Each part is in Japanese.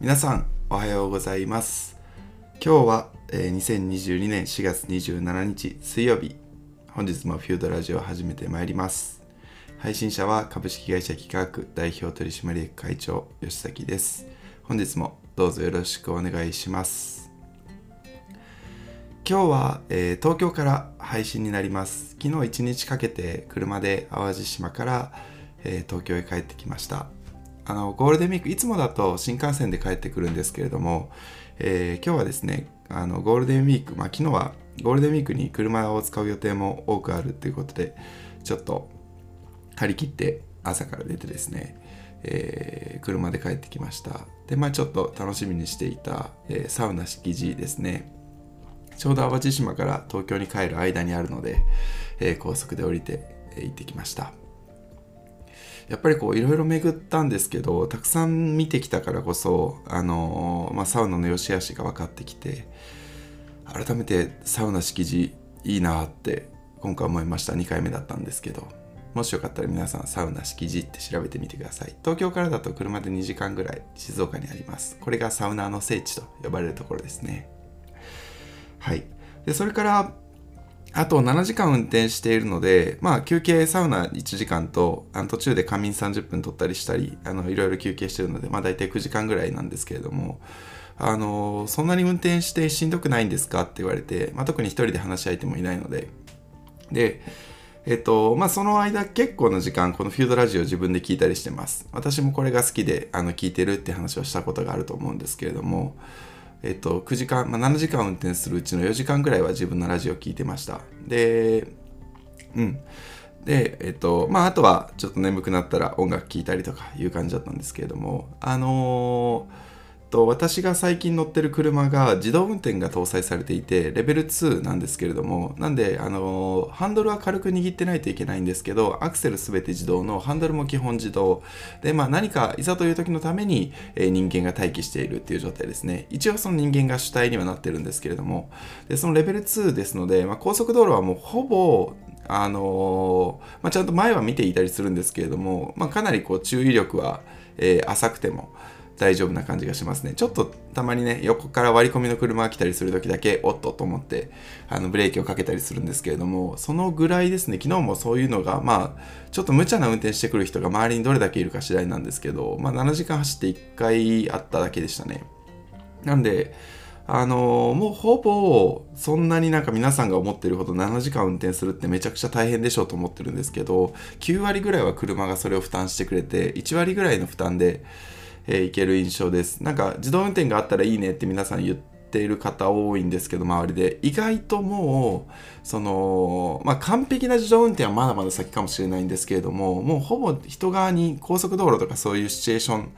皆さんおはようございます。今日は、えー2022年4月27日水曜日。本日もフュードラジオを始めてまいります。配信者は株式会社企画代表取締役会長吉崎です。本日もどうぞよろしくお願いします。今日は、えー東京から配信になります。昨日一日かけて車で淡路島から、えー東京へ帰ってきました。あのゴールデンウィークいつもだと新幹線で帰ってくるんですけれども、えー今日はですねあのゴールデンウィーク、まあ、昨日はゴールデンウィークに車を使う予定も多くあるということでちょっと張り切って朝から出てですね、えー車で帰ってきました。でまあちょっと楽しみにしていた、えーサウナ敷地ですね。ちょうど淡路島から東京に帰る間にあるので、えー高速で降りて、え行ってきました。やっぱりこういろいろ巡ったんですけどたくさん見てきたからこそ、あのまあ、サウナの良し悪しが分かってきて改めてサウナ敷地いいなって今回思いました。2回目だったんですけどもしよかったら皆さんサウナ敷地って調べてみてください。東京からだと車で2時間ぐらい静岡にあります。これがサウナーの聖地と呼ばれるところですね。はい。でそれからあと7時間運転しているので、まあ休憩サウナ1時間と、あの途中で仮眠30分取ったりしたり、あのいろいろ休憩してるので、まあ大体9時間ぐらいなんですけれども、あのそんなに運転してしんどくないんですかって言われて、まあ特に一人で話し相手もいないので、で、えっと、まあその間結構な時間、このフィードラジオ自分で聞いたりしてます。私もこれが好きで、あの聞いてるって話をしたことがあると思うんですけれども、えっと、9時間、まあ、7時間運転するうちの4時間ぐらいは自分のラジオ聞いてました。で、うん。で、えっと、まあ、あとはちょっと眠くなったら音楽聴いたりとかいう感じだったんですけれども、あのーと私が最近乗ってる車が自動運転が搭載されていてレベル2なんですけれどもなんであのハンドルは軽く握ってないといけないんですけどアクセルすべて自動のハンドルも基本自動。でまあ何かいざという時のために、え人間が待機しているっていう状態ですね。一応その人間が主体にはなってるんですけれども。でそのレベル2ですので、まあ、高速道路はもうほぼあのまあ、ちゃんと前は見ていたりするんですけれども、まあ、かなりこう注意力は、えー浅くても。大丈夫な感じがしますね。ちょっとたまにね、横から割り込みの車が来たりするときだけ、おっとと思って、あのブレーキをかけたりするんですけれども、そのぐらいですね、昨日もそういうのが、まあ、ちょっと無茶な運転してくる人が周りにどれだけいるか次第なんですけど、まあ、7時間走って1回あっただけでしたね。なんで、あのーもうほぼそんなになんか皆さんが思ってるほど7時間運転するってめちゃくちゃ大変でしょうと思ってるんですけど9割ぐらいは車がそれを負担してくれて1割ぐらいの負担で、えーいける印象ですなんか自動運転があったらいいねって皆さん言っている方多いんですけど周りで意外ともうそのまあ完璧な自動運転はまだまだ先かもしれないんですけれどももうほぼ人側に高速道路とかそういうシチュエーション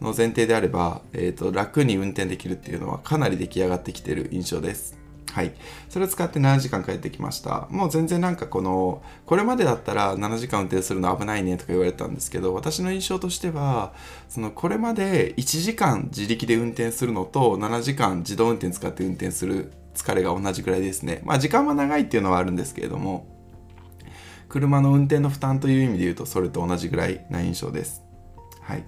の前提であれば、えー、と楽に運転できるっていうのはかなり出来上がってきてる印象です。はい。それを使って7時間帰ってきました。もう全然なんかこの、これまでだったら7時間運転するの危ないねとか言われたんですけど、私の印象としては、そのこれまで1時間自力で運転するのと7時間自動運転使って運転する疲れが同じぐらいですね。まあ時間は長いっていうのはあるんですけれども、車の運転の負担という意味で言うとそれと同じぐらいな印象です。はい。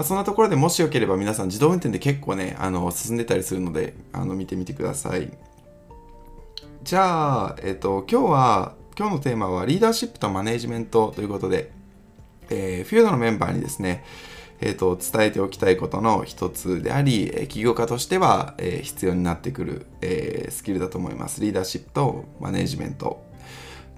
まあ、そんなところでもしよければ皆さん自動運転で結構ねあの進んでたりするのであの見てみてくださいじゃあ、えっと今日は今日のテーマはリーダーシップとマネジメントということで、えーフィードのメンバーにですねえー、と伝えておきたいことの一つであり、え起業家としては、えー必要になってくる、えースキルだと思います。リーダーシップとマネジメント。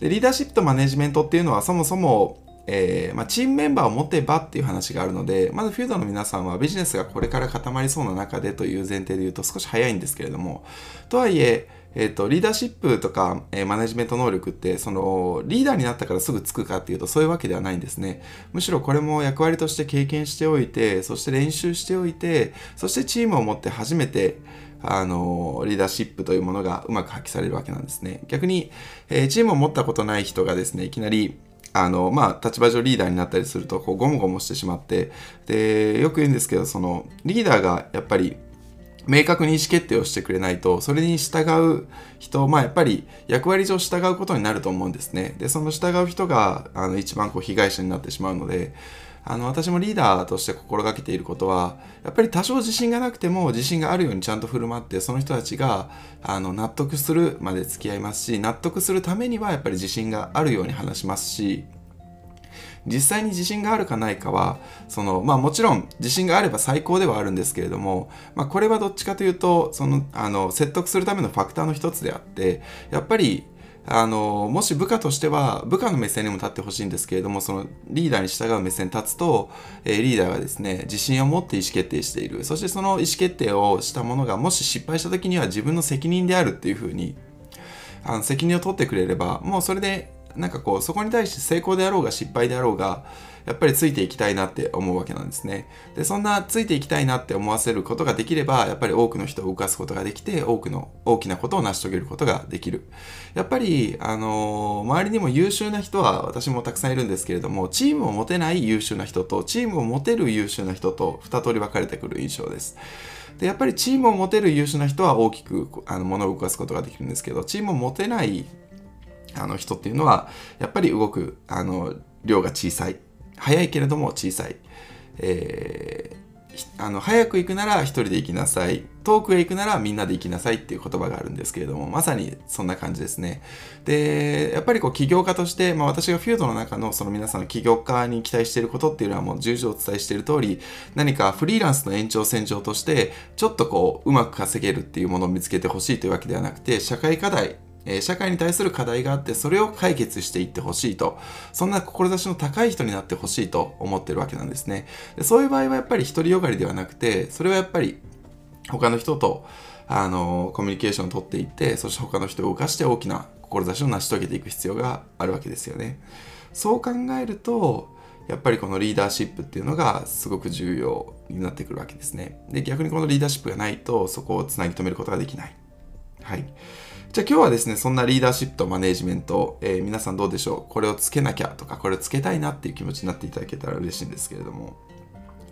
でリーダーシップとマネジメントっていうのはそもそも、えーまあ、チームメンバーを持てばっていう話があるのでまずフィードの皆さんはビジネスがこれから固まりそうな中でという前提で言うと少し早いんですけれどもとはいええー、とリーダーシップとか、えーマネジメント能力ってそのリーダーになったからすぐつくかっていうとそういうわけではないんですね。むしろこれも役割として経験しておいてそして練習しておいてそしてチームを持って初めてあのリーダーシップというものがうまく発揮されるわけなんですね。逆に、えーチームを持ったことない人がですねいきなりあのまあ、立場上リーダーになったりするとこうゴモゴモしてしまってでよく言うんですけどそのリーダーがやっぱり明確に意思決定をしてくれないと、それに従う人、まあやっぱり役割上従うことになると思うんですね。で、その従う人があの一番こう被害者になってしまうので、あの私もリーダーとして心がけていることはやっぱり多少自信がなくても自信があるようにちゃんと振る舞ってその人たちがあの納得するまで付き合いますし納得するためにはやっぱり自信があるように話しますし実際に自信があるかないかはその、まあ、もちろん自信があれば最高ではあるんですけれども、まあ、これはどっちかというとそのあの説得するためのファクターの一つであってやっぱりあのもし部下としては部下の目線にも立ってほしいんですけれどもそのリーダーに従う目線に立つと、えー、リーダーがですね自信を持って意思決定している。そしてその意思決定をしたものがもし失敗した時には自分の責任であるっていうふうにあの責任を取ってくれればもうそれでなんかこうそこに対して成功であろうが失敗であろうがやっぱりついていきたいなって思うわけなんですね。で、そんなついていきたいなって思わせることができれば、やっぱり多くの人を動かすことができて、多くの大きなことを成し遂げることができる。やっぱり、あのー、周りにも優秀な人は私もたくさんいるんですけれども、チームを持てない優秀な人と、チームを持てる優秀な人と二通り分かれてくる印象です。でやっぱりチームを持てる優秀な人は大きくあの物を動かすことができるんですけどチームを持てないあの人っていうのはやっぱり動くあの量が小さい早いけれども小さい、えー、あの早く行くなら一人で行きなさい。遠くへ行くならみんなで行きなさいっていう言葉があるんですけれどもまさにそんな感じですね。でやっぱりこう起業家として、まあ、私がフィールドの中のその皆さんの起業家に期待していることっていうのはもう重々お伝えしている通り何かフリーランスの延長線上としてちょっとこううまく稼げるっていうものを見つけてほしいというわけではなくて社会課題え社会に対する課題があってそれを解決していってほしいと。そんな志の高い人になってほしいと思ってるわけなんですね。でそういう場合はやっぱり独りよがりではなくてそれはやっぱり他の人とあのコミュニケーションを取っていってそして他の人を動かして大きな志を成し遂げていく必要があるわけですよね。そう考えるとやっぱりこのリーダーシップっていうのがすごく重要になってくるわけですね。で逆にこのリーダーシップがないとそこをつなぎ止めることができない。はい。じゃあ今日はですね、そんなリーダーシップとマネージメント、えー、皆さんどうでしょう？これをつけなきゃとか、これをつけたいなっていう気持ちになっていただけたら嬉しいんですけれども。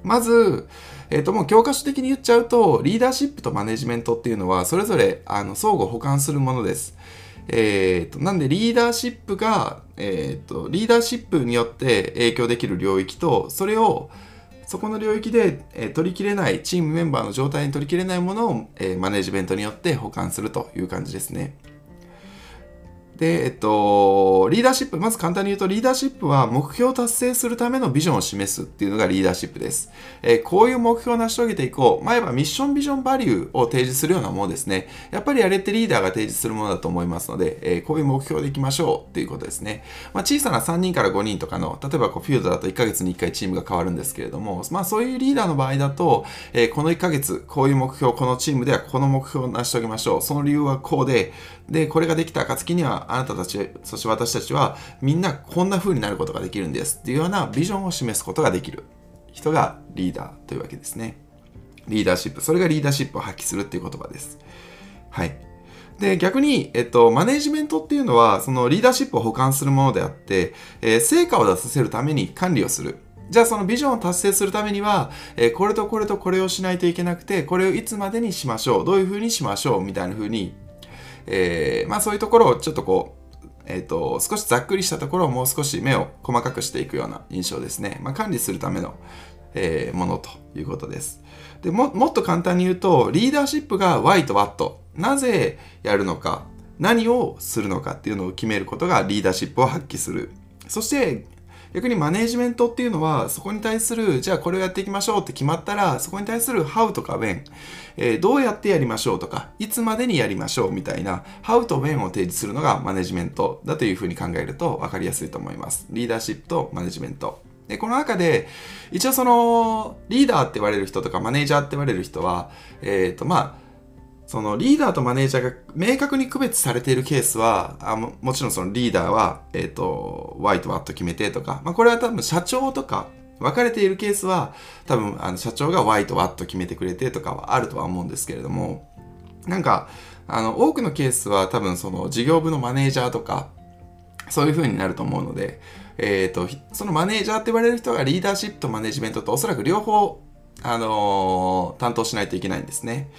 まず、えっ、ー、ともう教科書的に言っちゃうと、リーダーシップとマネジメントっていうのは、それぞれあの相互補完するものです。えーと、なんでリーダーシップが、えーと、リーダーシップによって影響できる領域とそれをそこの領域で、え、取りきれないチームメンバーの状態に取りきれないものを、え、マネジメントによって保管するという感じですね。で、えっと、リーダーシップ、まず簡単に言うと、リーダーシップは目標を達成するためのビジョンを示すっていうのがリーダーシップです。えー、こういう目標を成し遂げていこう。前はミッション、ビジョン、バリューを提示するようなものですね。やっぱりあれってリーダーが提示するものだと思いますので、えー、こういう目標でいきましょうっていうことですね。まあ、小さな3人から5人とかの、例えばこうフィールドだと1ヶ月に1回チームが変わるんですけれども、まあそういうリーダーの場合だと、えー、この1ヶ月、こういう目標、このチームではこの目標を成し遂げましょう。その理由はこうで、で、これができた暁にはあなたたち、そして私たちはみんなこんな風になることができるんですっていうようなビジョンを示すことができる人がリーダーというわけですね。リーダーシップ。それがリーダーシップを発揮するっていう言葉です。はい。で、逆に、えっと、マネジメントっていうのは、そのリーダーシップを補完するものであって、えー、成果を出させるために管理をする。じゃあそのビジョンを達成するためには、えー、これとこれとこれをしないといけなくて、これをいつまでにしましょう。どういうふうにしましょう。みたいなふうに、えー、まあそういうところをちょっとこう、えーと、少しざっくりしたところをもう少し目を細かくしていくような印象ですね。まあ、管理するための、えー、ものということです。でももっと簡単に言うと、リーダーシップが Y と What、なぜやるのか、何をするのかっていうのを決めることがリーダーシップを発揮する。そして逆にマネージメントっていうのはそこに対するじゃあこれをやっていきましょうって決まったらそこに対する How とか When、えー、どうやってやりましょうとかいつまでにやりましょうみたいな How と When を提示するのがマネジメントだというふうに考えると分かりやすいと思います。リーダーシップとマネジメント。でこの中で一応そのリーダーって言われる人とかマネージャーって言われる人はえっ、ー、とまあそのリーダーとマネージャーが明確に区別されているケースは、あももちろんそのリーダーは、えっ、ー、と、Y と W と決めてとか、まあ、これは多分社長とか、分かれているケースは、多分あの社長が Y と W と決めてくれてとかはあるとは思うんですけれども、なんか、あの、多くのケースは多分その事業部のマネージャーとか、そういう風になると思うので、えっ、ー、と、そのマネージャーって言われる人がリーダーシップとマネジメントとおそらく両方、あのー、担当しないといけないんですね。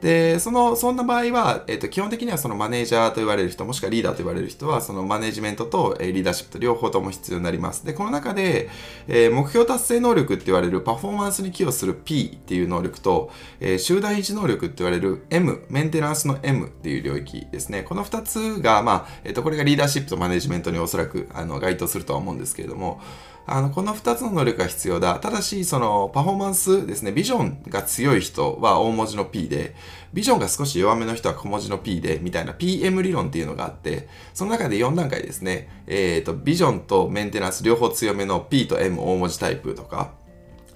で、その、そんな場合は、えっ、と、基本的にはそのマネージャーと言われる人、もしくはリーダーと言われる人は、そのマネジメントと、えリーダーシップと両方とも必要になります。で、この中で、え、目標達成能力って言われるパフォーマンスに寄与する P っていう能力と、え、集団維持能力って言われる M、メンテナンスの M っていう領域ですね。この2つが、まあ、えっ、と、これがリーダーシップとマネジメントにおそらく、あの、該当するとは思うんですけれども、あの、この2つの能力が必要だ。ただし、その、パフォーマンスですね、ビジョンが強い人は大文字の P で、ビジョンが少し弱めの人は小文字の P で、みたいな PM 理論っていうのがあって、その中で4段階ですね、えっ、ー、と、ビジョンとメンテナンス両方強めの P と M 大文字タイプとか、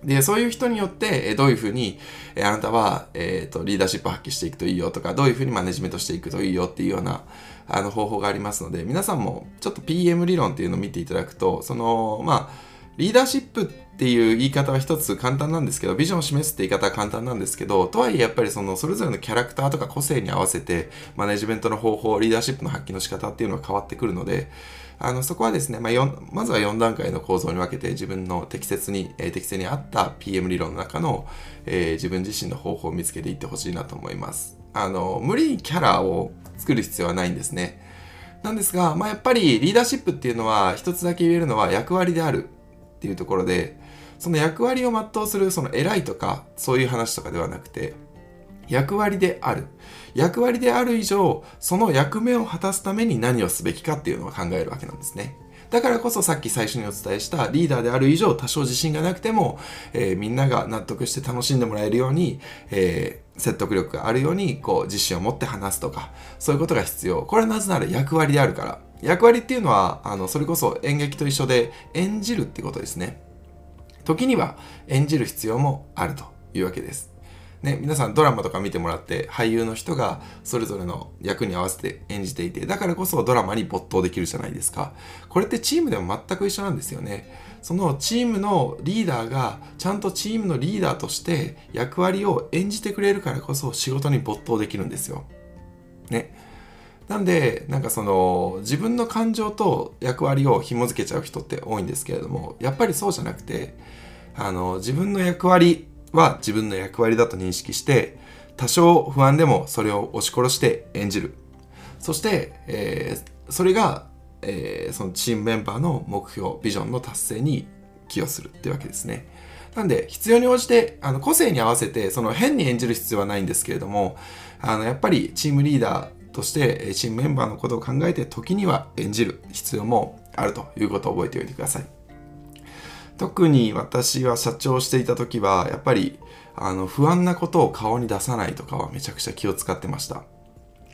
で、そういう人によって、どういうふうに、あなたは、えっ、ー、と、リーダーシップを発揮していくといいよとか、どういうふうにマネジメントしていくといいよっていうような、あの、方法がありますので、皆さんもちょっと PM 理論っていうのを見ていただくと、その、まあ、リーダーシップっていう言い方は一つ簡単なんですけど、ビジョンを示すって言い方は簡単なんですけど、とはいえやっぱりそのそれぞれのキャラクターとか個性に合わせて、マネジメントの方法、リーダーシップの発揮の仕方っていうのは変わってくるので、あのそこはですね、まあ、まずは4段階の構造に分けて自分の適切に、えー、適正に合った PM 理論の中の、えー、自分自身の方法を見つけていってほしいなと思います。あの、無理にキャラを作る必要はないんですね。なんですが、まあ、やっぱりリーダーシップっていうのは一つだけ言えるのは役割であるっていうところで、その役割を全うするその偉いとかそういう話とかではなくて、役割である。役割である以上、その役目を果たすために何をすべきかっていうのを考えるわけなんですね。だからこそさっき最初にお伝えしたリーダーである以上多少自信がなくても、えー、みんなが納得して楽しんでもらえるように、えー、説得力があるようにこう自信を持って話すとかそういうことが必要。これはなぜなら役割であるから。役割っていうのはあのそれこそ演劇と一緒で演じるってことですね。時には演じる必要もあるというわけです。ね、皆さんドラマとか見てもらって俳優の人がそれぞれの役に合わせて演じていてだからこそドラマに没頭できるじゃないですか。これってチームでも全く一緒なんですよね。そのチームのリーダーがちゃんとチームのリーダーとして役割を演じてくれるからこそ仕事に没頭できるんですよ。ね。なんで、なんかその、自分の感情と役割を紐付けちゃう人って多いんですけれども、やっぱりそうじゃなくて、あの、自分の役割は自分の役割だと認識して、多少不安でもそれを押し殺して演じる。そして、えー、それが、えー、そのチームメンバーの目標、ビジョンの達成に寄与するっていうわけですね。なんで、必要に応じて、あの、個性に合わせて、その変に演じる必要はないんですけれども、あの、やっぱりチームリーダーとして、チームメンバーのことを考えて、時には演じる必要もあるということを覚えておいてください。特に私は社長をしていた時はやっぱりあの不安なことを顔に出さないとかはめちゃくちゃ気を使ってました。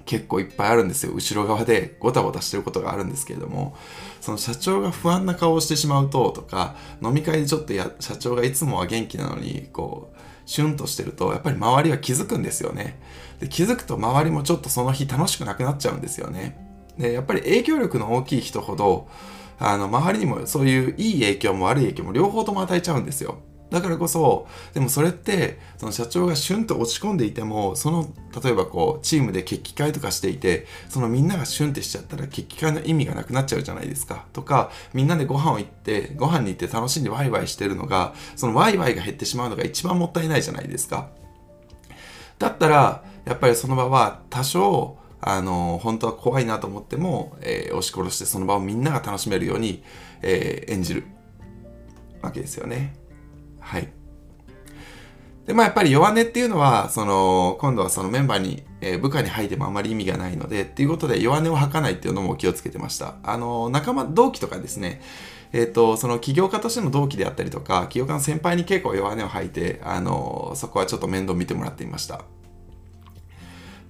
結構いっぱいあるんですよ。後ろ側でごたごたしてることがあるんですけれども。その社長が不安な顔をしてしまうととか飲み会でちょっとや社長がいつもは元気なのにこうシュンとしてるとやっぱり周りは気づくんですよね。で気づくと周りもちょっとその日楽しくなくなっちゃうんですよね。でやっぱり影響力の大きい人ほどあの、周りにもそういういい影響も悪い影響も両方とも与えちゃうんですよ。だからこそ、でもそれって、その社長がシュンと落ち込んでいても、その、例えばこう、チームで決起会とかしていて、そのみんながシュンってしちゃったら決起会の意味がなくなっちゃうじゃないですか。とか、みんなでご飯を行って、ご飯に行って楽しんでワイワイしてるのが、そのワイワイが減ってしまうのが一番もったいないじゃないですか。だったら、やっぱりその場は多少、あの本当は怖いなと思っても、えー、押し殺してその場をみんなが楽しめるように、えー、演じるわけですよね。はい。で、まあやっぱり弱音っていうのは、その、今度はそのメンバーに、えー、部下に入ってもあまり意味がないので、っていうことで弱音を吐かないっていうのも気をつけてました。あの、仲間、同期とかですね、えっ、ー、と、その起業家としての同期であったりとか、起業家の先輩に結構弱音を吐いて、あの、そこはちょっと面倒見てもらっていました。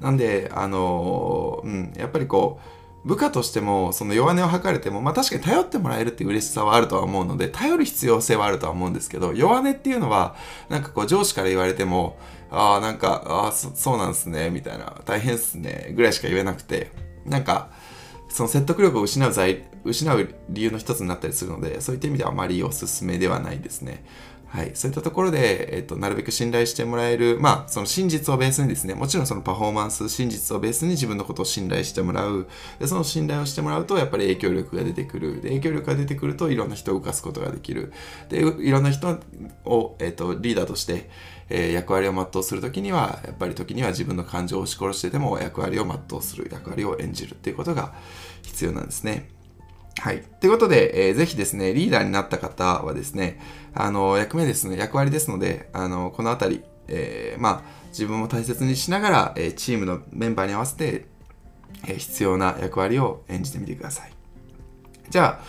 なんで、あのうん、やっぱりこう、部下としても、その弱音を吐かれても、まあ確かに頼ってもらえるっていう嬉しさはあるとは思うので、頼る必要性はあるとは思うんですけど、弱音っていうのは、なんかこう上司から言われても、ああ、なんか、ああ、そうなんすね、みたいな、大変っすね、ぐらいしか言えなくて、なんか、その説得力を失う失う理由の一つになったりするので、そういった意味ではあまりおすすめではないですね。はい、そういったところで、えっと、なるべく信頼してもらえる、まあ、その真実をベースにですね、もちろんそのパフォーマンス、真実をベースに自分のことを信頼してもらう。で、その信頼をしてもらうと、やっぱり影響力が出てくる。で、影響力が出てくると、いろんな人を動かすことができる。で、いろんな人を、えっと、リーダーとして、えー、役割を全うするときには、やっぱり時には自分の感情を押し殺してでも役割を全うする、役割を演じるっていうことが必要なんですね。はい。ということで、えー、ぜひですね、リーダーになった方はですね、あの、役目ですね、役割ですので、あの、このあたり、えー、まあ、自分も大切にしながら、えー、チームのメンバーに合わせて、えー、必要な役割を演じてみてください。じゃあ、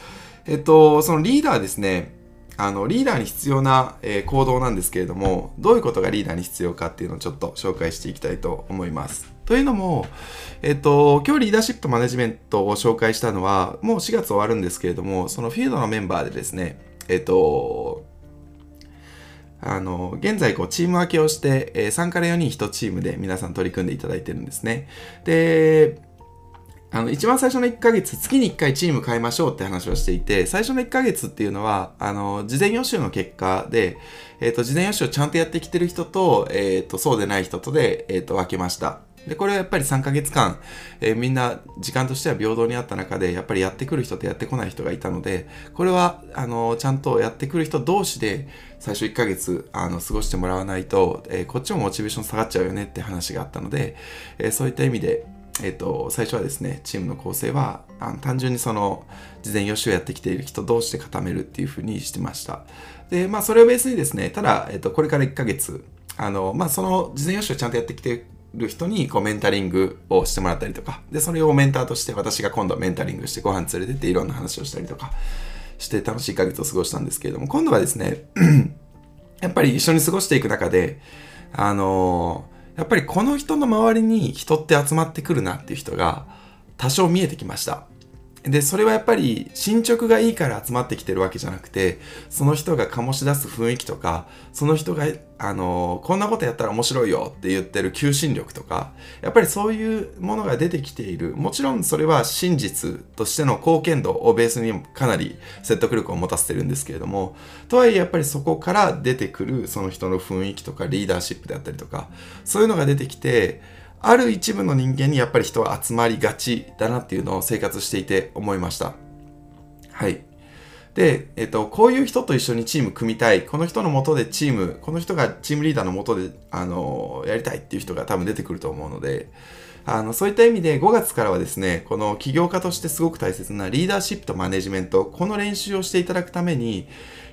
えっと、そのリーダーですね、あの、リーダーに必要な、え、行動なんですけれども、どういうことがリーダーに必要かっていうのをちょっと紹介していきたいと思います。というのも、えっと、今日リーダーシップとマネジメントを紹介したのは、もう4月終わるんですけれども、そのフィールドのメンバーでですね、えっと、あの、現在こうチーム分けをして、えー、3から4人1チームで皆さん取り組んでいただいてるんですね。で、あの、一番最初の1ヶ月、月に1回チーム変えましょうって話をしていて、最初の1ヶ月っていうのは、あの、事前予習の結果で、えっ、と、事前予習をちゃんとやってきてる人と、えっ、と、そうでない人とで、えっ、と、分けました。で、これはやっぱり3ヶ月間、えー、みんな時間としては平等にあった中で、やっぱりやってくる人とやってこない人がいたので、これは、あの、ちゃんとやってくる人同士で、最初1ヶ月、あの、過ごしてもらわないと、えー、こっちもモチベーション下がっちゃうよねって話があったので、えー、そういった意味で、えっ、と、最初はですね、チームの構成は、あの単純にその、事前予習をやってきている人同士で固めるっていうふうにしてました。で、まあ、それをベースにですね、ただ、えっ、と、これから1ヶ月、あの、まあ、その事前予習をちゃんとやってきてる人にこうメンタリングをしてもらったりとか、で、それをメンターとして私が今度メンタリングしてご飯連れてっていろんな話をしたりとか。して楽しい1ヶ月を過ごしたんですけれども、今度はですね、やっぱり一緒に過ごしていく中で、あのー、やっぱりこの人の周りに人って集まってくるなっていう人が多少見えてきました。で、それはやっぱり進捗がいいから集まってきてるわけじゃなくて、その人が醸し出す雰囲気とか、その人が、あの、こんなことやったら面白いよって言ってる求心力とか、やっぱりそういうものが出てきている。もちろんそれは真実としての貢献度をベースにかなり説得力を持たせてるんですけれども、とはいえやっぱりそこから出てくるその人の雰囲気とかリーダーシップであったりとか、そういうのが出てきて、ある一部の人間にやっぱり人は集まりがちだなっていうのを生活していて思いました。はい。で、えっと、こういう人と一緒にチーム組みたい。この人のもとでチーム、この人がチームリーダーのもとで、あの、やりたいっていう人が多分出てくると思うので、あの、そういった意味で5月からはですね、この起業家としてすごく大切なリーダーシップとマネジメント、この練習をしていただくために、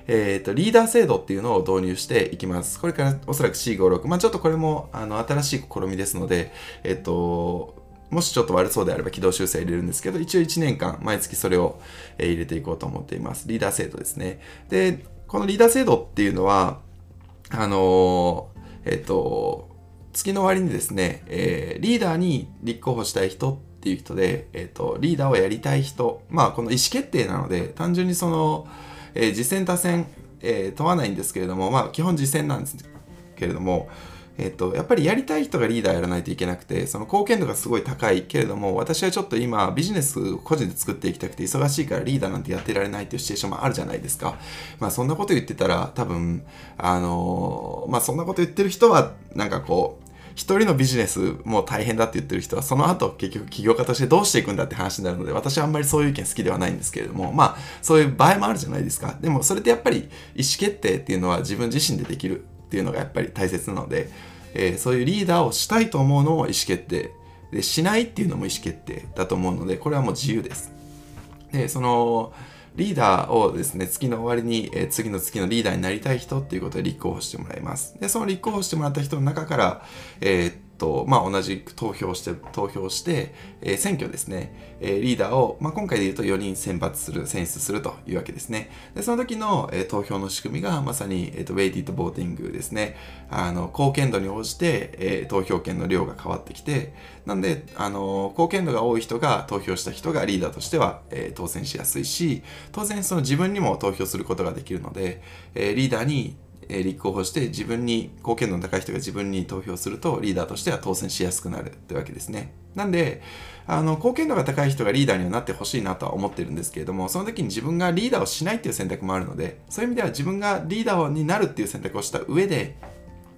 えっ、ー、と、リーダー制度っていうのを導入していきます。これからおそらく C56。まあちょっとこれも、あの、新しい試みですので、えっ、ー、と、もしちょっと悪そうであれば軌道修正入れるんですけど、一応1年間、毎月それを入れていこうと思っています。リーダー制度ですね。で、このリーダー制度っていうのは、あのえっ、ー、と、月の終わりにですね、えー、リーダーに立候補したい人っていう人で、えっ、ー、と、リーダーをやりたい人、まあ、この意思決定なので、単純にその、えー、実践多戦、えー、問わないんですけれども、まあ、基本実践なんですけれども、えっ、と、やっぱりやりたい人がリーダーやらないといけなくて、その貢献度がすごい高いけれども、私はちょっと今、ビジネス個人で作っていきたくて、忙しいからリーダーなんてやってられないっていうシチュエーションもあるじゃないですか。まあ、そんなこと言ってたら、多分、あのまあ、そんなこと言ってる人は、なんかこう、一人のビジネスも大変だって言ってる人は、その後結局起業家としてどうしていくんだって話になるので、私はあんまりそういう意見好きではないんですけれども、まあ、そういう場合もあるじゃないですか。でも、それってやっぱり意思決定っていうのは自分自身でできるっていうのがやっぱり大切なので、えー、そういうリーダーをしたいと思うのも意思決定。で、しないっていうのも意思決定だと思うので、これはもう自由です。で、その、リーダーをですね、月の終わりに、え、次の月のリーダーになりたい人っていうことで立候補してもらいます。で、その立候補してもらった人の中から、えー、と、まあ、同じ投票して、投票して、えー、選挙ですね、えー、リーダーを、まあ、今回で言うと4人選抜する、選出するというわけですね。で、その時の、えー、投票の仕組みがまさに、えーと、ウェイティッドボーティングですね。あの、貢献度に応じて、え、投票権の量が変わってきて、なんで、あの、貢献度が多い人が投票した人がリーダーとしては、え、当選しやすいし、当然その自分にも投票することができるので、え、リーダーにえ立候補して自分に貢献度の高い人が自分に投票するとリーダーとしては当選しやすくなるってわけですね。なんであの貢献度が高い人がリーダーにはなってほしいなとは思ってるんですけれどもその時に自分がリーダーをしないっていう選択もあるのでそういう意味では自分がリーダーになるっていう選択をした上で、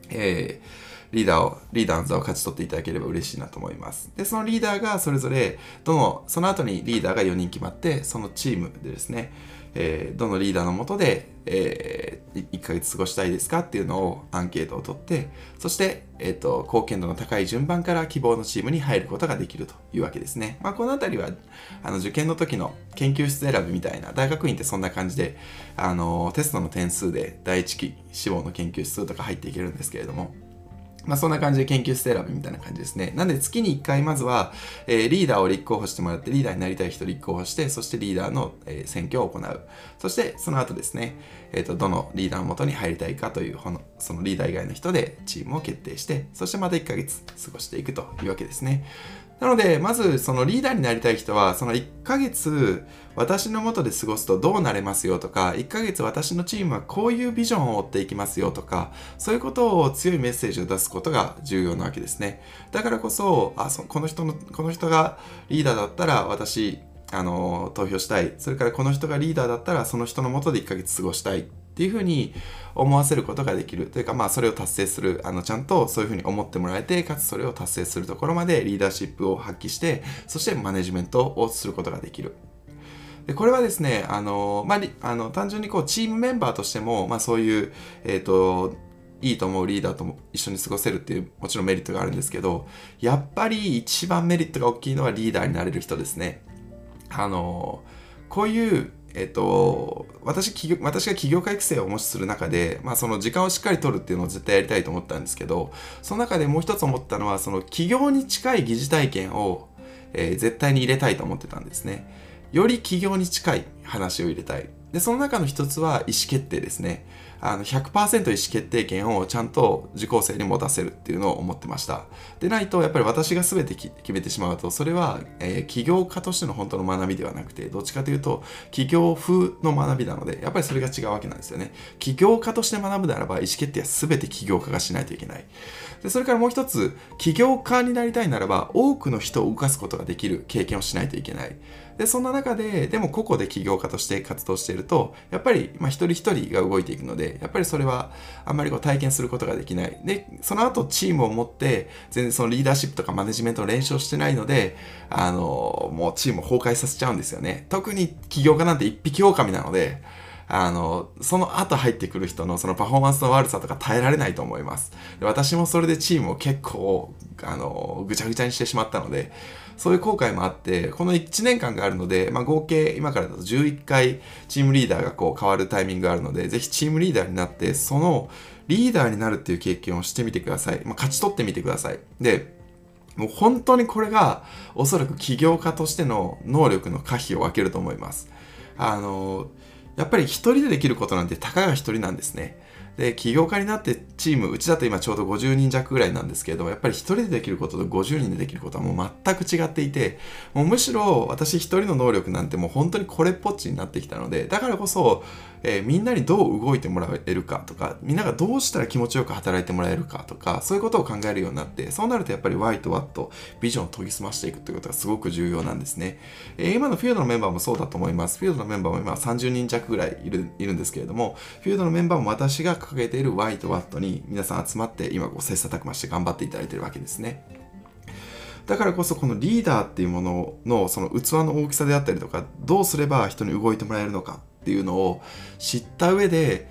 えーリーダーを、リーダーの座を勝ち取っていただければ嬉しいなと思います。で、そのリーダーがそれぞれ、どの、その後にリーダーが4人決まって、そのチームでですね、えーどのリーダーのもとで、え1ヶ月過ごしたいですかっていうのをアンケートを取って、そして、えっ、と、貢献度の高い順番から希望のチームに入ることができるというわけですね。まあ、このあたりは、あの、受験の時の研究室選びみたいな、大学院ってそんな感じで、あの、テストの点数で第一期志望の研究室とか入っていけるんですけれども、まあ、そんな感じで研究室選びみたいな感じですね。なんで月に1回まずは、えーリーダーを立候補してもらって、リーダーになりたい人立候補して、そしてリーダーの、えー選挙を行う。そしてその後ですね、えーと、どのリーダーのもとに入りたいかという、ほのそのリーダー以外の人でチームを決定して、そしてまた1ヶ月過ごしていくというわけですね。なので、まずそのリーダーになりたい人は、その1ヶ月私の元で過ごすとどうなれますよとか、1ヶ月私のチームはこういうビジョンを追っていきますよとか、そういうことを強いメッセージを出すことが重要なわけですね。だからこそ、あそこの人の、この人がリーダーだったら私、あの、投票したい。それからこの人がリーダーだったらその人の元で1ヶ月過ごしたい。っていうふうに思わせることができる。というかまあそれを達成するあのちゃんとそういうふうに思ってもらえてかつそれを達成するところまでリーダーシップを発揮してそしてマネジメントをすることができる。でこれはですねあの、まあ、あの単純にこうチームメンバーとしても、まあ、そういう、えっといいと思うリーダーとも一緒に過ごせるっていうもちろんメリットがあるんですけどやっぱり一番メリットが大きいのはリーダーになれる人ですね。あのこういうえっと、私企業私が起業家育成をもしする中で、まあ、その時間をしっかり取るっていうのを絶対やりたいと思ったんですけどその中でもう一つ思ったのはその起業に近い疑似体験を、えー絶対に入れたいと思ってたんですね。より起業に近い話を入れたい。でその中の一つは意思決定ですね。あの100%意思決定権をちゃんと受講生に持たせるっていうのを思ってました。でないとやっぱり私が全て決めてしまうとそれは、えー起業家としての本当の学びではなくてどっちかというと起業風の学びなのでやっぱりそれが違うわけなんですよね。起業家として学ぶならば意思決定は全て起業家がしないといけない。でそれからもう一つ起業家になりたいならば多くの人を動かすことができる経験をしないといけない。でそんな中ででも個々で起業家として活動しているとやっぱり、まあ、一人一人が動いていくのでやっぱりそれはあんまりこう体験することができないでその後チームを持って全然そのリーダーシップとかマネジメントの練習をしてないのであのもうチームを崩壊させちゃうんですよね特に起業家なんて一匹狼なのであの、その後入ってくる人のそのパフォーマンスの悪さとか耐えられないと思います。で私もそれでチームを結構、あの、ぐちゃぐちゃにしてしまったので、そういう後悔もあって、この1年間があるので、まあ、合計今からだと11回チームリーダーがこう変わるタイミングがあるので、ぜひチームリーダーになって、そのリーダーになるっていう経験をしてみてください。まあ、勝ち取ってみてください。で、もう本当にこれがおそらく起業家としての能力の可否を分けると思います。あの、やっぱり一人でできることなんてたかが一人なんですね。で、起業家になってチーム、うちだと今ちょうど50人弱ぐらいなんですけれども、やっぱり一人でできることと50人でできることはもう全く違っていて、もうむしろ私一人の能力なんてもう本当にこれっぽっちになってきたので、だからこそ、えーみんなにどう動いてもらえるかとか、みんながどうしたら気持ちよく働いてもらえるかとか、そういうことを考えるようになって、そうなるとやっぱり Y と What、ビジョンを研ぎ澄ましていくということがすごく重要なんですね。えー今のフィールドのメンバーもそうだと思います。フィールドのメンバーも今30人弱ぐらいいるいるんですけれども、フィールドのメンバーも私が掲げている Y と What に皆さん集まって今こう切磋琢磨して頑張っていただいているわけですね。だからこそこのリーダーっていうもののその器の大きさであったりとかどうすれば人に動いてもらえるのかっていうのを知った上で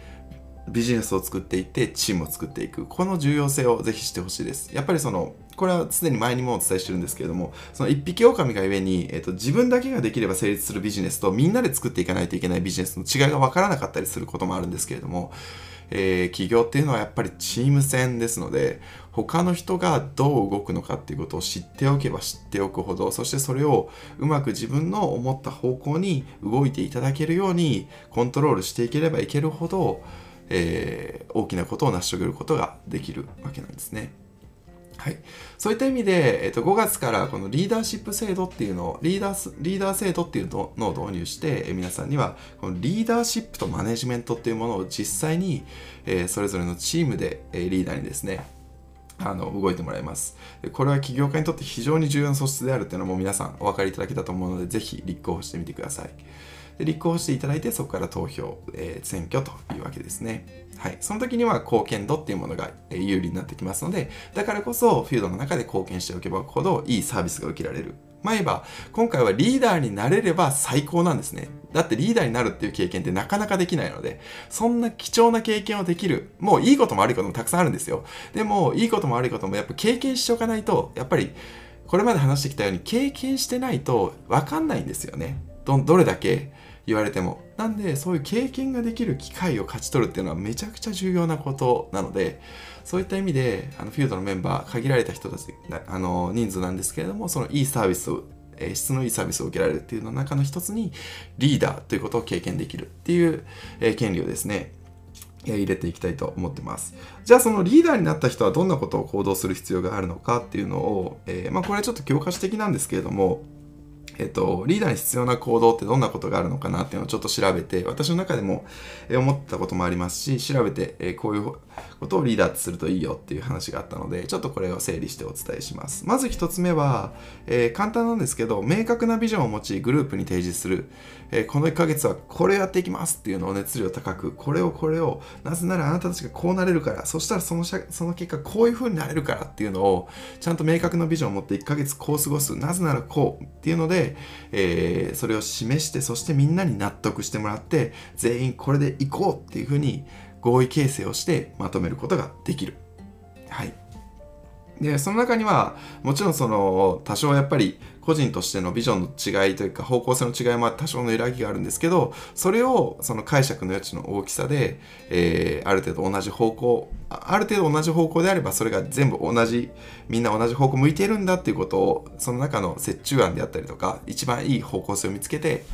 ビジネスを作っていってチームを作っていくこの重要性をぜひ知ってほしいですやっぱりそのこれはすでに前にもお伝えしてるんですけれどもその一匹狼がゆえに、えっと自分だけができれば成立するビジネスとみんなで作っていかないといけないビジネスの違いが分からなかったりすることもあるんですけれどもえー起業っていうのはやっぱりチーム戦ですので他の人がどう動くのかっていうことを知っておけば知っておくほどそしてそれをうまく自分の思った方向に動いていただけるようにコントロールしていければいけるほど、えー大きなことを成し遂げることができるわけなんですね。はい、そういった意味で、えっと、5月からこのリーダーシップ制度っていうのをリーダーリーダー制度っていうのを導入してえ皆さんにはこのリーダーシップとマネジメントっていうものを実際に、えー、それぞれのチームで、え、リーダーにですねあの動いてもらいます。これは起業家にとって非常に重要な素質であるっていうのも皆さんお分かりいただけたと思うのでぜひ立候補してみてください。で立候補していただいてそこから投票、えー、選挙というわけですね。はい、その時には貢献度っていうものが有利になってきますので、だからこそフィールドの中で貢献しておけばほどいいサービスが受けられる。まあ言えば、今回はリーダーになれれば最高なんですね。だってリーダーになるっていう経験ってなかなかできないので、そんな貴重な経験をできる。もういいことも悪いこともたくさんあるんですよ。でも、いいことも悪いこともやっぱ経験しておかないと、やっぱり、これまで話してきたように経験してないと分かんないんですよね。ど、どれだけ言われても。なんで、そういう経験ができる機会を勝ち取るっていうのはめちゃくちゃ重要なことなので、そういった意味で、あのフィールドのメンバー、限られた人たち、あの人数なんですけれども、そのいいサービスをえ質のいいサービスを受けられるっていうの中の一つにリーダーということを経験できるっていう、え権利をですね、入れていきたいと思ってます。じゃあそのリーダーになった人はどんなことを行動する必要があるのかっていうのを、えー、まあ、これはちょっと教科書的なんですけれども、えっと、リーダーに必要な行動ってどんなことがあるのかなっていうのをちょっと調べて、私の中でも思ったこともありますし、調べて、えこういうことをリーダーするといいよっていう話があったので、ちょっとこれを整理してお伝えします。まず一つ目は、えー、簡単なんですけど、明確なビジョンを持ち、グループに提示する。えー、この1ヶ月はこれをやっていきますっていうのを熱量高く、これをこれを、なぜならあなたたちがこうなれるから、そしたらそのその結果こういう風になれるからっていうのを、ちゃんと明確なビジョンを持って1ヶ月こう過ごす。なぜならこうっていうので、えー、それを示して、そしてみんなに納得してもらって、全員これでいこうっていう風に合意形成をしてまとめることができる。はい。で、その中には、もちろんその、多少やっぱり個人としてのビジョンの違いというか方向性の違いも多少の揺らぎがあるんですけど、それをその解釈の余地の大きさで、えー、ある程度同じ方向、ある程度同じ方向であれば、それが全部同じ、みんな同じ方向向いてるんだっていうことを、その中の折衷案であったりとか、一番いい方向性を見つけて、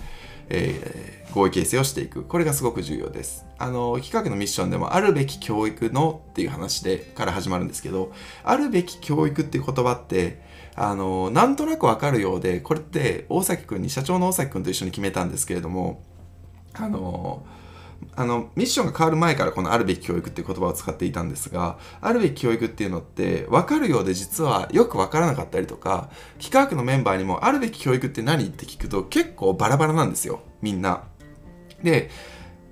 えー、合意形成をしていく。これがすごく重要です。あの、企画のミッションでも、あるべき教育のっていう話で、から始まるんですけど、あるべき教育っていう言葉って、あの、なんとなくわかるようで、これって大崎くんに、社長の大崎くんと一緒に決めたんですけれども、あの、あのミッションが変わる前からこのあるべき教育っていう言葉を使っていたんですがあるべき教育っていうのって分かるようで実はよく分からなかったりとか企画のメンバーにもあるべき教育って何って聞くと結構バラバラなんですよみんな。で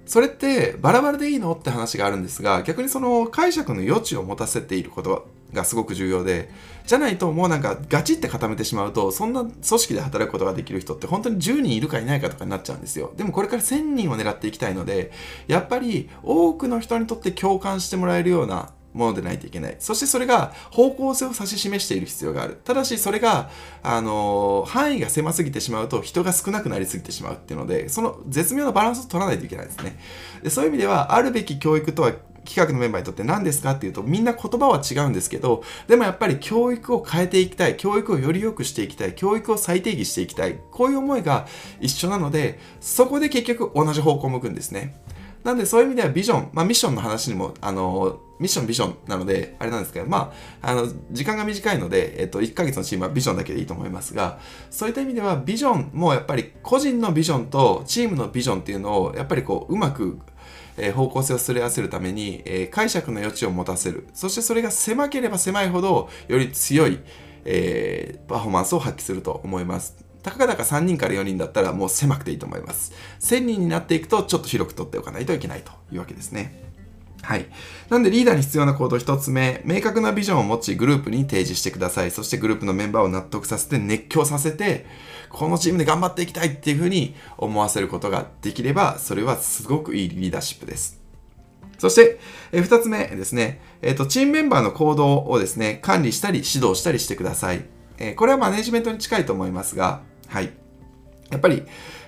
それってバラバラでいいの？って話があるんですが逆にその解釈の余地を持たせていることがすごく重要でじゃないともうなんかガチって固めてしまうとそんな組織で働くことができる人って本当に10人いるかいないかとかになっちゃうんですよ。でもこれから1000人を狙っていきたいのでやっぱり多くの人にとって共感してもらえるようなものでないといけない。そしてそれが方向性を指し示している必要がある。ただしそれが、あのー、範囲が狭すぎてしまうと人が少なくなりすぎてしまうっていうので、その絶妙なバランスを取らないといけないですね。でそういう意味では、あるべき教育とは企画のメンバーにとって何ですかっていうとみんな言葉は違うんですけどでもやっぱり教育を変えていきたい教育をより良くしていきたい教育を再定義していきたいこういう思いが一緒なのでそこで結局同じ方向を向くんですねなんでそういう意味ではビジョン、まあミッションの話にも、あの、ミッションビジョンなので、あれなんですけど、まあ、あの、時間が短いので、えっと、1ヶ月のチームはビジョンだけでいいと思いますが、そういった意味ではビジョンもやっぱり個人のビジョンとチームのビジョンっていうのを、やっぱりこう、うまくえー、方向性をすり合わせるために、えー、解釈の余地を持たせる。そしてそれが狭ければ狭いほど、より強い、えー、パフォーマンスを発揮すると思います。たかがだか3人から4人だったらもう狭くていいと思います。1000人になっていくとちょっと広く取っておかないといけないというわけですね。はい。なんでリーダーに必要な行動1つ目、明確なビジョンを持ちグループに提示してください。そしてグループのメンバーを納得させて熱狂させて、このチームで頑張っていきたいっていうふうに思わせることができれば、それはすごくいいリーダーシップです。そして、え2つ目ですね、えっ、ー、と、チームメンバーの行動をですね、管理したり指導したりしてください。え、これはマネジメントに近いと思いますが、はい。やっぱり、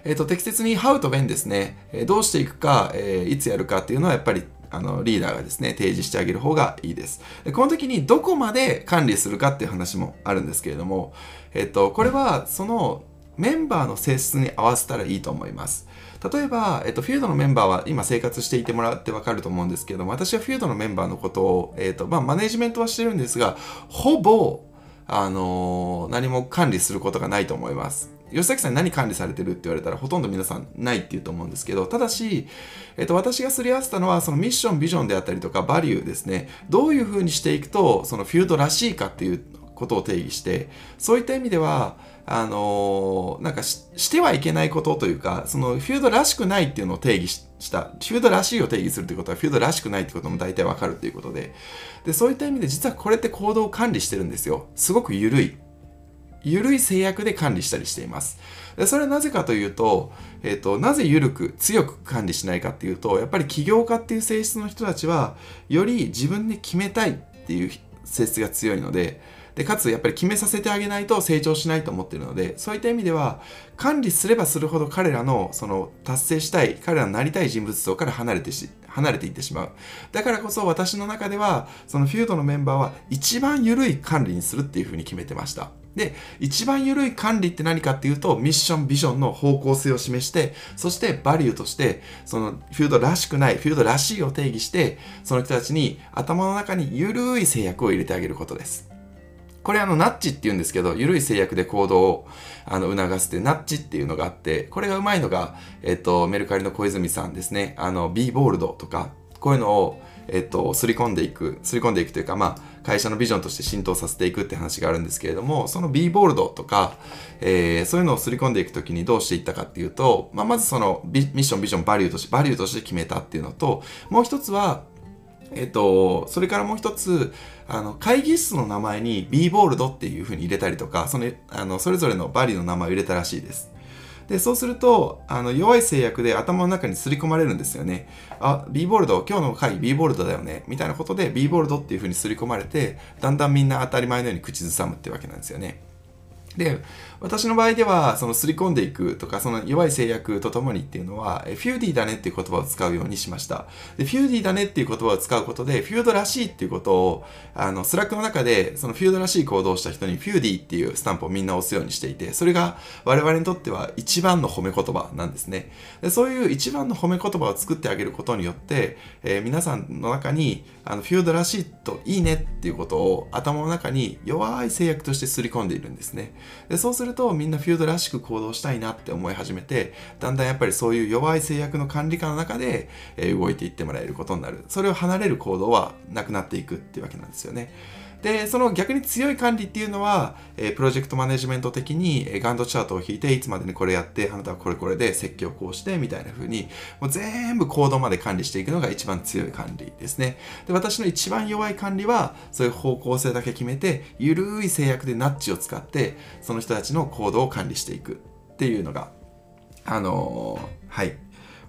えっ、ー、と、適切に How と When ですね、えどうしていくか、えいつやるかっていうのはやっぱりあのリーダーがですね提示してあげる方がいいですでこの時にどこまで管理するかっていう話もあるんですけれども、えっと、これはそのメンバーの性質に合わせたらいいと思います例えば、えっと、フィールドのメンバーは今生活していてもらってわかると思うんですけども、私はフィールドのメンバーのことを、えっと、まあ、マネジメントはしてるんですが、ほぼ、あのー、何も管理することがないと思います。吉崎さん何管理されてるって言われたらほとんど皆さんないって言うと思うんですけど、ただし、えっと、私がすり合わせたのはそのミッション、ビジョンであったりとかバリューですね。どういうふうにしていくとそのフィールドらしいかっていうことを定義して、そういった意味では、あのー、なんかしてはいけないことというか、そのフィールドらしくないっていうのを定義した、フィールドらしいを定義するということは、フィールドらしくないってことも大体わかるということで、で、そういった意味で実はこれって行動を管理してるんですよ。すごく緩い。緩い制約で管理したりしています。でそれはなぜかというと、えっ、ー、と、なぜ緩く、強く管理しないかっていうと、やっぱり起業家っていう性質の人たちは、より自分で決めたいっていう性質が強いので、で、かつやっぱり決めさせてあげないと成長しないと思ってるので、そういった意味では、管理すればするほど彼らの、その、達成したい、彼らのなりたい人物像から離れてし、離れていってしまう。だからこそ私の中では、そのフィードのメンバーは一番緩い管理にするっていうふうに決めてました。で、一番緩い管理って何かっていうと、ミッション、ビジョンの方向性を示して、そしてバリューとして、そのフィールドらしくない、フィールドらしいを定義して、その人たちに頭の中に緩い制約を入れてあげることです。これあの、ナッチって言うんですけど、緩い制約で行動をあの促すって、ナッチっていうのがあって、これがうまいのが、えっと、メルカリの小泉さんですね。あの、B ボールドとか、こういうのを、えっと、すり込んでいく、すり込んでいくというか、まあ、会社のビジョンとして浸透させていくって話があるんですけれども、その B ボールドとか、えー、そういうのをすり込んでいくときにどうしていったかっていうと、まあ、まずそのミッション、ビジョン、バリューとして、バリューとして決めたっていうのと、もう一つは、えっと、それからもう一つ、あの、会議室の名前に B ボールドっていうふうに入れたりとか、その、あの、それぞれのバリューの名前を入れたらしいです。で、そうすると、あの、弱い制約で頭の中に刷り込まれるんですよね。あ、B ボールド、今日の回 B ボールドだよね。みたいなことで B ボールドっていう風に刷り込まれて、だんだんみんな当たり前のように口ずさむってわけなんですよね。で、私の場合では、そのすり込んでいくとか、その弱い制約とともにっていうのは、フューディーだねっていう言葉を使うようにしました。で、フューディーだねっていう言葉を使うことで、フュードらしいっていうことを、あの、 Slack の中で、そのフュードらしい行動をした人に、フューディーっていうスタンプをみんな押すようにしていて、それが我々にとっては一番の褒め言葉なんですね。でそういう一番の褒め言葉を作ってあげることによって、えー、皆さんの中に、あの、フュードらしいといいねっていうことを頭の中に弱い制約としてすり込んでいるんですね。でそうすると、みんなフュードらしく行動したいなって思い始めて、だんだんやっぱりそういう弱い制約の管理下の中で、動いていってもらえることになる。それを離れる行動はなくなっていくっていうわけなんですよね。で、その逆に強い管理っていうのは、え、プロジェクトマネジメント的に、え、ガンドチャートを引いて、いつまでにこれやって、あなたはこれこれで設計をこうして、みたいな風に、もう全部行動まで管理していくのが一番強い管理ですね。で、私の一番弱い管理は、そういう方向性だけ決めて、ゆるい制約でナッチを使って、その人たちの行動を管理していくっていうのが、あのー、はい。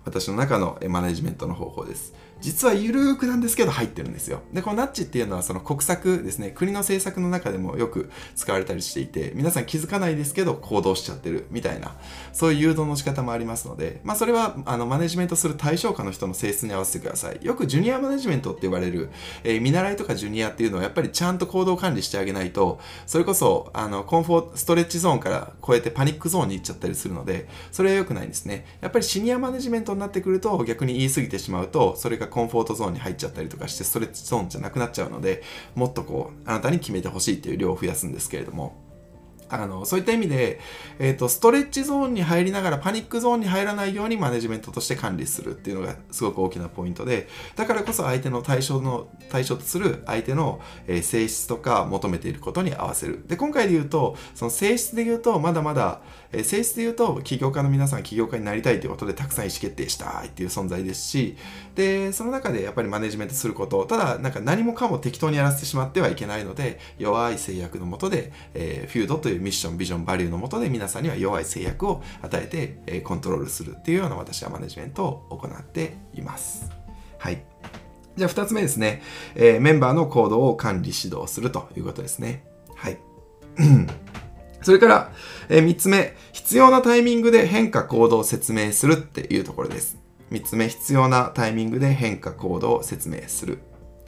私の中のマネジメントの方法です。実はゆるーくなんですけど入ってるんですよ。で、このナッチっていうのはその国策ですね、国の政策の中でもよく使われたりしていて、皆さん気づかないですけど行動しちゃってるみたいな、そういう誘導の仕方もありますので、まあそれはあのマネジメントする対象下の人の性質に合わせてください。よくジュニアマネジメントって言われる、えー、見習いとかジュニアっていうのはやっぱりちゃんと行動管理してあげないと、それこそあのコンフォート、ストレッチゾーンから超えてパニックゾーンに行っちゃったりするので、それは良くないんですね。やっぱりシニアマネジメントになってくると逆に言い過ぎてしまうと、それがコンフォートゾーンに入っちゃったりとかしてストレッチゾーンじゃなくなっちゃうのでもっとこうあなたに決めてほしいっていう量を増やすんですけれども。あのそういった意味で、えーと、ストレッチゾーンに入りながらパニックゾーンに入らないようにマネジメントとして管理するっていうのがすごく大きなポイントでだからこそ相手の対象の対象とする相手の、えー、性質とか求めていることに合わせる。で今回で言うとその性質で言うとまだまだ、え、性質で言うと起業家の皆さん起業家になりたいということでたくさん意思決定したいっていう存在ですしでその中でやっぱりマネジメントすることただなんか何もかも適当にやらせてしまってはいけないので弱い制約のもとで、えー、フュードというミッション、ビジョン、バリューのもとで皆さんには弱い制約を与えて、えコントロールするっていうような私はマネジメントを行っています。はい。じゃあ2つ目ですね、えー、メンバーの行動を管理指導するということですね。はい。それから、えー、3つ目、必要なタイミングで変化行動を説明するっていうところです。3つ目、必要なタイミングで変化行動を説明する。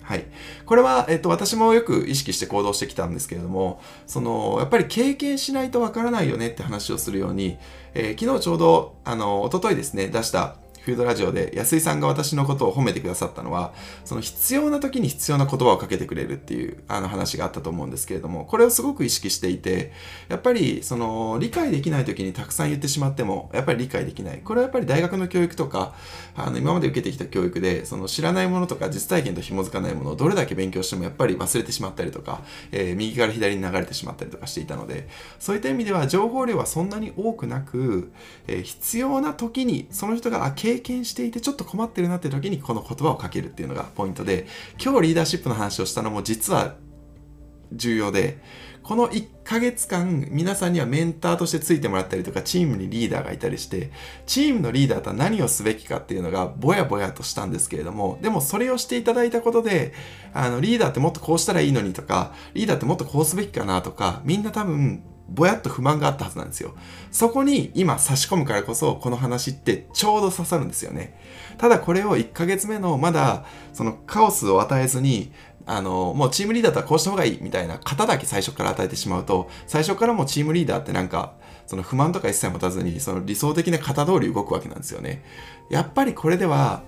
はい。これは、えっと、私もよく意識して行動してきたんですけれども、その、やっぱり経験しないとわからないよねって話をするように、えー、昨日ちょうど、あの、おとといですね、出したフードラジオで安井さんが私のことを褒めてくださったのは、その必要な時に必要な言葉をかけてくれるっていうあの話があったと思うんですけれども、これをすごく意識していて、やっぱりその理解できない時にたくさん言ってしまっても、やっぱり理解できない。これはやっぱり大学の教育とか、あの今まで受けてきた教育で、その知らないものとか実体験と紐づかないものをどれだけ勉強してもやっぱり忘れてしまったりとか、えー、右から左に流れてしまったりとかしていたので、そういった意味では情報量はそんなに多くなく、えー、必要な時にその人が経経験していてちょっと困ってるなって時にこの言葉をかけるっていうのがポイントで今日リーダーシップの話をしたのも実は重要でこの1ヶ月間皆さんにはメンターとしてついてもらったりとかチームにリーダーがいたりしてチームのリーダーとは何をすべきかっていうのがぼやぼやとしたんですけれどもでもそれをしていただいたことであのリーダーってもっとこうしたらいいのにとかリーダーってもっとこうすべきかなとかみんな多分ぼやっと不満があったはずなんですよ。そこに今差し込むからこそこの話ってちょうど刺さるんですよね。ただこれを1ヶ月目のまだそのカオスを与えずにあの、もうチームリーダーとはこうした方がいいみたいな型だけ最初から与えてしまうと、最初からもうチームリーダーってなんか、その不満とか一切持たずに、その理想的な型通り動くわけなんですよね。やっぱりこれでは、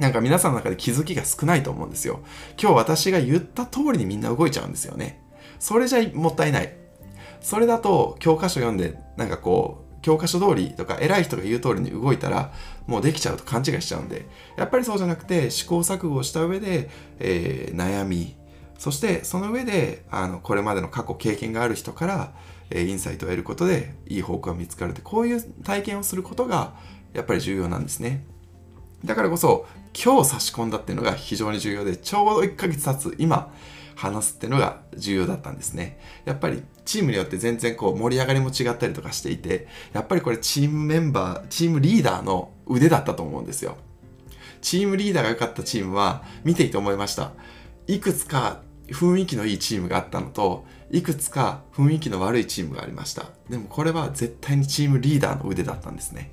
なんか皆さんの中で気づきが少ないと思うんですよ。今日私が言った通りにみんな動いちゃうんですよね。それじゃもったいない。それだと教科書読んでなんかこう教科書通りとか偉い人が言う通りに動いたらもうできちゃうと勘違いしちゃうんでやっぱりそうじゃなくて試行錯誤した上で、えー、悩みそしてその上であのこれまでの過去経験がある人から、えー、インサイトを得ることでいい方向が見つかるってこういう体験をすることがやっぱり重要なんですねだからこそ今日差し込んだっていうのが非常に重要でちょうど1ヶ月経つ今話すっていうのが重要だったんですね。やっぱりチームによって全然こう盛り上がりも違ったりとかしていて、やっぱりこれチームメンバー、チームリーダーの腕だったと思うんですよ。チームリーダーが良かったチームは見ていて思いました。いくつか雰囲気のいいチームがあったのと、いくつか雰囲気の悪いチームがありました。でもこれは絶対にチームリーダーの腕だったんですね。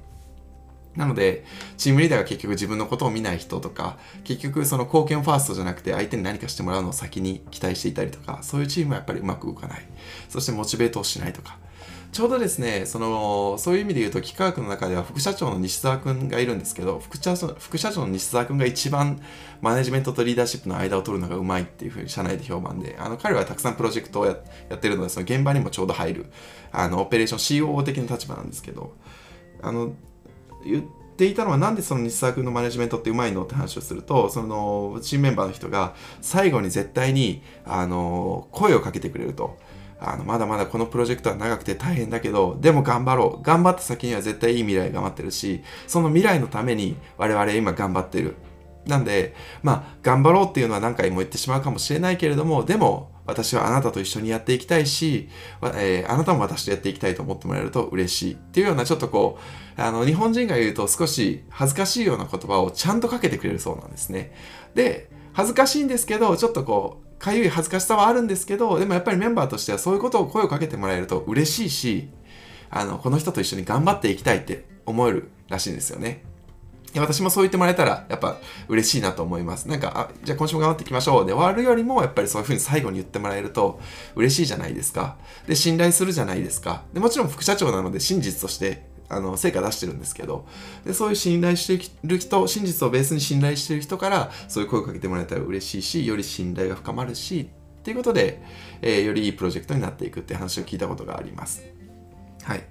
なので、チームリーダーが結局自分のことを見ない人とか、結局その貢献ファーストじゃなくて相手に何かしてもらうのを先に期待していたりとか、そういうチームはやっぱりうまく動かない。そしてモチベートをしないとか。ちょうどですね、その、そういう意味で言うと、幾何学の中では副社長の西澤くんがいるんですけど、副社長副社長の西澤くんが一番マネジメントとリーダーシップの間を取るのがうまいっていうふうに社内で評判で、あの、彼はたくさんプロジェクトをやってるので、その現場にもちょうど入る、あの、オペレーション COO 的な立場なんですけど、あの、言っていたのはなんでその西澤君のマネジメントってうまいのって話をするとそのチームメンバーの人が最後に絶対にあの声をかけてくれると。あのまだまだこのプロジェクトは長くて大変だけどでも頑張ろう頑張った先には絶対いい未来が待ってるしその未来のために我々今頑張ってるなんでまあ頑張ろうっていうのは何回も言ってしまうかもしれないけれどもでも私はあなたと一緒にやっていきたいし、えー、あなたも私とやっていきたいと思ってもらえると嬉しいっていうようなちょっとこう、あの、日本人が言うと少し恥ずかしいような言葉をちゃんとかけてくれるそうなんですね。で、恥ずかしいんですけど、ちょっとこう、かゆい恥ずかしさはあるんですけど、でもやっぱりメンバーとしてはそういうことを声をかけてもらえると嬉しいし、あの、この人と一緒に頑張っていきたいって思えるらしいんですよね。私もそう言ってもらえたら、やっぱ嬉しいなと思います。なんか、あ、じゃあ今週も頑張っていきましょうで終わるよりも、やっぱりそういう風に最後に言ってもらえると嬉しいじゃないですか。で、信頼するじゃないですか。で、もちろん副社長なので真実として、あの、成果出してるんですけど、で、そういう信頼してる人、真実をベースに信頼してる人から、そういう声をかけてもらえたら嬉しいし、より信頼が深まるし、っていうことで、えー、よりいいプロジェクトになっていくって話を聞いたことがあります。はい。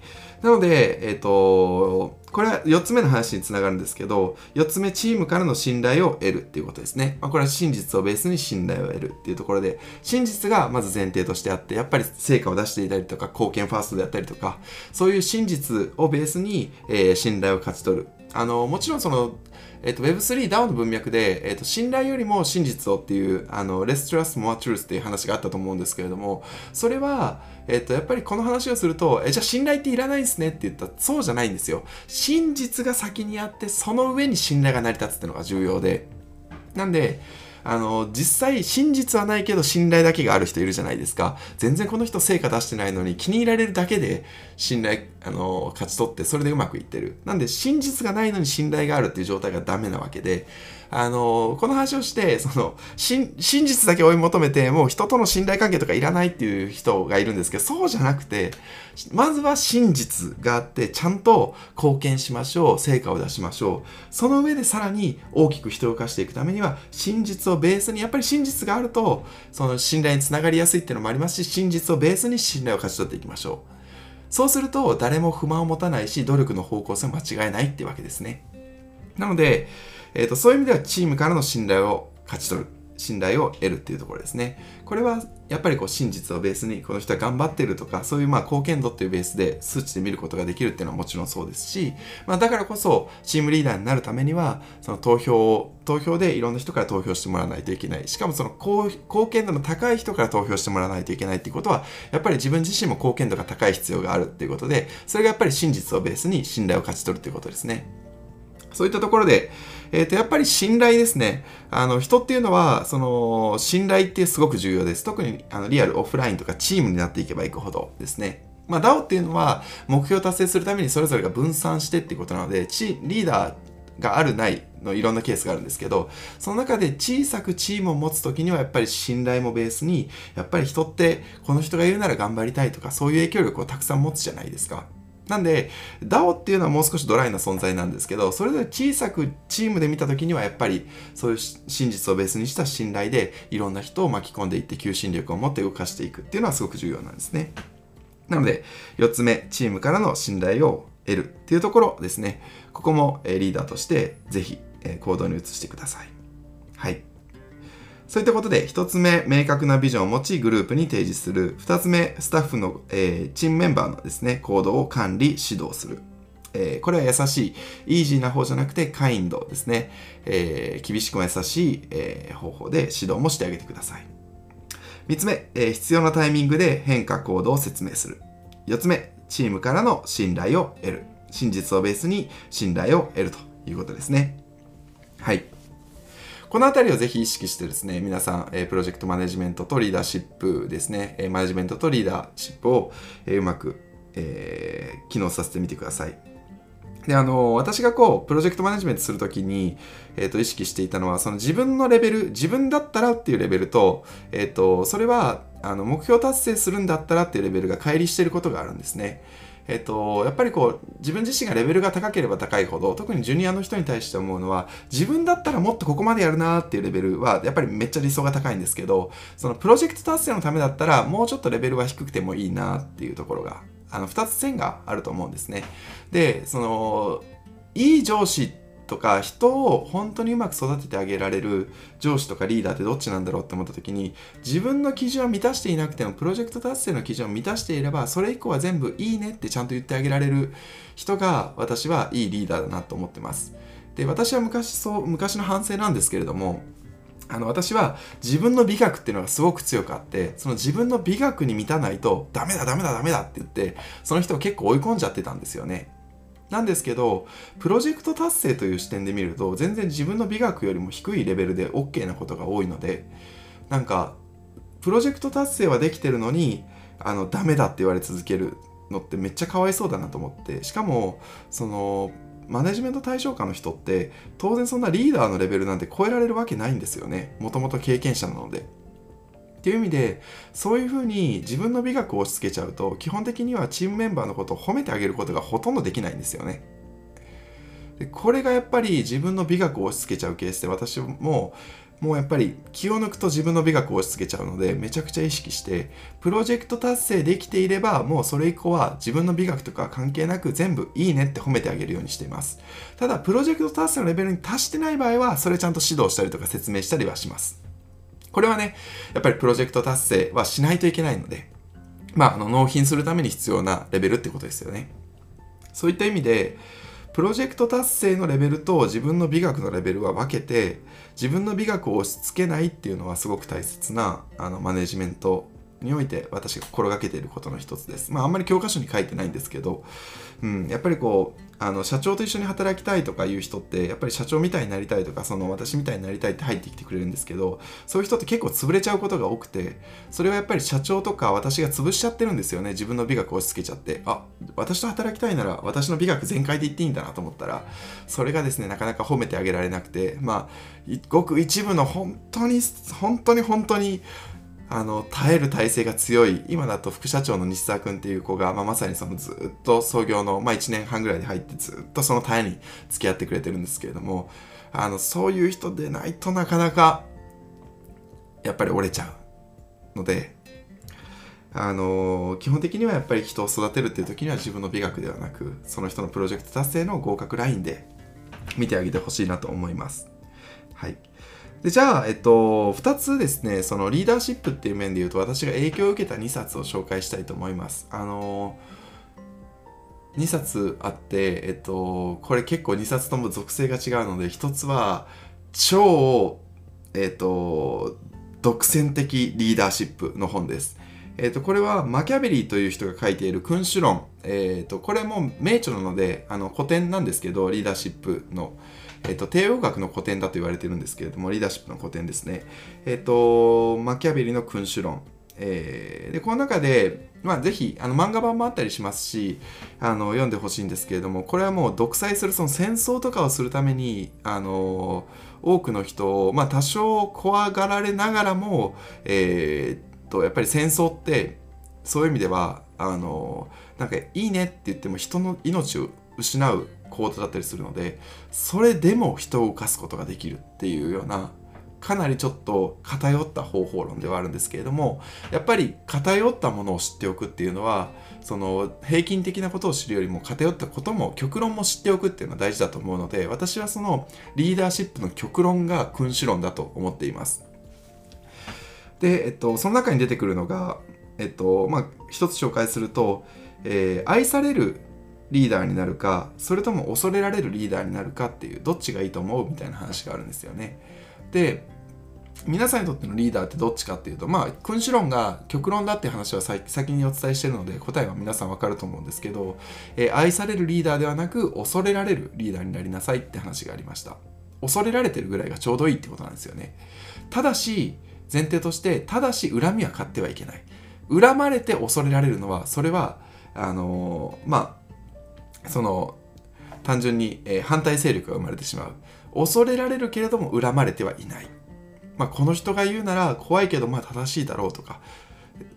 なので、えっ、ー、と、これは4つ目の話につながるんですけど、4つ目、チームからの信頼を得るっていうことですね。まあ、これは真実をベースに信頼を得るっていうところで、真実がまず前提としてあって、やっぱり成果を出していたりとか、貢献ファーストであったりとか、そういう真実をベースに、えー、信頼を勝ち取る。あの、もちろんその、えっと、Web3 DAO の文脈で、えっと、信頼よりも真実をっていう、あの、Less Trust More Truth っていう話があったと思うんですけれども、それは、えっと、やっぱりこの話をすると、え、じゃあ信頼っていらないですねって言ったら、そうじゃないんですよ。真実が先にあって、その上に信頼が成り立つっていうのが重要で。なんで、あの、実際真実はないけど信頼だけがある人いるじゃないですか。全然この人成果出してないのに気に入られるだけで信頼、あの、勝ち取ってそれでうまくいってる。なんで真実がないのに信頼があるっていう状態がダメなわけで、あのこの話をしてその真実だけ追い求めてもう人との信頼関係とかいらないっていう人がいるんですけどそうじゃなくてまずは真実があってちゃんと貢献しましょう成果を出しましょうその上でさらに大きく人を動かしていくためには真実をベースにやっぱり真実があるとその信頼につながりやすいっていうのもありますし真実をベースに信頼を勝ち取っていきましょうそうすると誰も不満を持たないし努力の方向性も間違えないってわけですねなのでえーと、そういう意味ではチームからの信頼を勝ち取る信頼を得るっていうところですね。これはやっぱりこう真実をベースにこの人は頑張ってるとかそういうまあ貢献度っていうベースで数値で見ることができるっていうのはもちろんそうですし、まあ、だからこそチームリーダーになるためにはその投票を投票でいろんな人から投票してもらわないといけないしかもその貢献度の高い人から投票してもらわないといけないっていうことはやっぱり自分自身も貢献度が高い必要があるっていうことでそれがやっぱり真実をベースに信頼を勝ち取るっていうことですね。そういったところでえっ、ー、と、やっぱり信頼ですね。あの、人っていうのは、その、信頼ってすごく重要です。特に、あの、リアル、オフラインとかチームになっていけばいくほどですね。まあ、DAO っていうのは、目標を達成するためにそれぞれが分散してっていうことなので、チリーダーがあるないのいろんなケースがあるんですけど、その中で小さくチームを持つときにはやっぱり信頼もベースに、やっぱり人ってこの人がいるなら頑張りたいとか、そういう影響力をたくさん持つじゃないですか。なんで DAO っていうのはもう少しドライな存在なんですけどそれぞれ小さくチームで見た時にはやっぱりそういう真実をベースにした信頼でいろんな人を巻き込んでいって求心力を持って動かしていくっていうのはすごく重要なんですね。なので4つ目チームからの信頼を得るっていうところですね。ここもリーダーとしてぜひ行動に移してください。はい。そういったことで、1つ目、明確なビジョンを持ち、グループに提示する。2つ目、スタッフの、えー、チームメンバーのですね、行動を管理、指導する。えー、これは優しい、イージーな方じゃなくて、カインドですね。えー、厳しくも優しい、え方法で指導もしてあげてください。3つ目、え必要なタイミングで変化行動を説明する。4つ目、チームからの信頼を得る。真実をベースに信頼を得るということですね。はい。このあたりをぜひ意識してですね、皆さん、えプロジェクトマネジメントとリーダーシップですね、えマネジメントとリーダーシップを、えうまく、えー、機能させてみてください。で、あの、私がこう、プロジェクトマネジメントするときに、えっ、ー、と、意識していたのは、その自分のレベル、自分だったらっていうレベルと、えっ、ー、と、それは、あの、目標達成するんだったらっていうレベルが乖離してることがあるんですね。えっと、やっぱりこう、自分自身がレベルが高ければ高いほど、特にジュニアの人に対して思うのは、自分だったらもっとここまでやるなっていうレベルは、やっぱりめっちゃ理想が高いんですけど、そのプロジェクト達成のためだったら、もうちょっとレベルは低くてもいいなっていうところが、あの、2つ線があると思うんですね。で、その、いい上司とか人を本当にうまく育ててあげられる上司とかリーダーってどっちなんだろうって思った時に自分の基準を満たしていなくてもプロジェクト達成の基準を満たしていればそれ以降は全部いいねってちゃんと言ってあげられる人が私はいいリーダーだなと思ってます。で私は昔そう昔の反省なんですけれどもあの私は自分の美学っていうのがすごく強くあってその自分の美学に満たないとダメだダメだダメだって言ってその人を結構追い込んじゃってたんですよね。なんですけど、プロジェクト達成という視点で見ると、全然自分の美学よりも低いレベルで OK なことが多いので、なんか、プロジェクト達成はできてるのに、あの、ダメだって言われ続けるのってめっちゃかわいそうだなと思って、しかも、その、マネジメント対象下の人って、当然そんなリーダーのレベルなんて超えられるわけないんですよね。もともと経験者なので。っていう意味でそういうふうに自分の美学を押し付けちゃうと基本的にはチームメンバーのことを褒めてあげることがほとんどできないんですよね。でこれがやっぱり自分の美学を押し付けちゃうケースで私ももうやっぱり気を抜くと自分の美学を押し付けちゃうのでめちゃくちゃ意識してプロジェクト達成できていればもうそれ以降は自分の美学とか関係なく全部いいねって褒めてあげるようにしていますただプロジェクト達成のレベルに達してない場合はそれちゃんと指導したりとか説明したりはしますこれはね、やっぱりプロジェクト達成はしないといけないので、まあ、あの納品するために必要なレベルってことですよね。そういった意味で、プロジェクト達成のレベルと自分の美学のレベルは分けて、自分の美学を押し付けないっていうのはすごく大切なあのマネジメントにおいて私が心がけていることの一つです。まああんまり教科書に書いてないんですけど、うん、やっぱりこうあの社長と一緒に働きたいとかいう人ってやっぱり社長みたいになりたいとかその私みたいになりたいって入ってきてくれるんですけどそういう人って結構潰れちゃうことが多くてそれはやっぱり社長とか私が潰しちゃってるんですよね。自分の美学を押し付けちゃって。あ私と働きたいなら私の美学全開で言っていいんだなと思ったらそれがですねなかなか褒めてあげられなくて。まあごく一部の本当に本当に本当にあの耐える体制が強い今だと副社長の西澤君っていう子が、まあ、まさにそのずっと創業の、まあ、1年半ぐらいで入ってずっとその耐えに付き合ってくれてるんですけれどもあのそういう人でないとなかなかやっぱり折れちゃうのであの基本的にはやっぱり人を育てるっていう時には自分の美学ではなくその人のプロジェクト達成の合格ラインで見てあげてほしいなと思います。はいでじゃあ、えっと、2つですね、そのリーダーシップっていう面で言うと、私が影響を受けた2冊を紹介したいと思います。あの2冊あって、えっと、これ結構2冊とも属性が違うので、1つは、超、えっと、独占的リーダーシップの本です。えっと、これはマキャベリーという人が書いている君主論。えっと、これも名著なので、あの古典なんですけど、リーダーシップの。えっと、帝王学の古典だと言われてるんですけれども、リーダーシップの古典ですね。えっと、マキャベリの君主論。えー、でこの中で、まあ、ぜひあの漫画版もあったりしますしあの読んでほしいんですけれどもこれはもう独裁するその戦争とかをするためにあの多くの人を、まあ、多少怖がられながらも、えー、とやっぱり戦争ってそういう意味ではあのなんかいいねって言っても人の命を失う行動だったりするのでそれでも人を動かすことができるっていうようなかなりちょっと偏った方法論ではあるんですけれどもやっぱり偏ったものを知っておくっていうのはその平均的なことを知るよりも偏ったことも極論も知っておくっていうのは大事だと思うので私はそのリーダーシップの極論が君主論だと思っています。で、えっと、その中に出てくるのが、えっとまあ、一つ紹介すると、えー、愛されるリーダーになるかそれとも恐れられるリーダーになるかっていうどっちがいいと思うみたいな話があるんですよね。で皆さんにとってのリーダーってどっちかっていうとまあ君主論が極論だっていう話は先にお伝えしてるので答えは皆さんわかると思うんですけど、えー、愛されるリーダーではなく恐れられるリーダーになりなさいって話がありました。恐れられてるぐらいがちょうどいいってことなんですよね。ただし前提としてただし恨みは買ってはいけない。恨まれて恐れられるのはそれはあのー、まあその単純に、えー、反対勢力が生まれてしまう。恐れられるけれども恨まれてはいない、まあ、この人が言うなら怖いけどまあ正しいだろうとか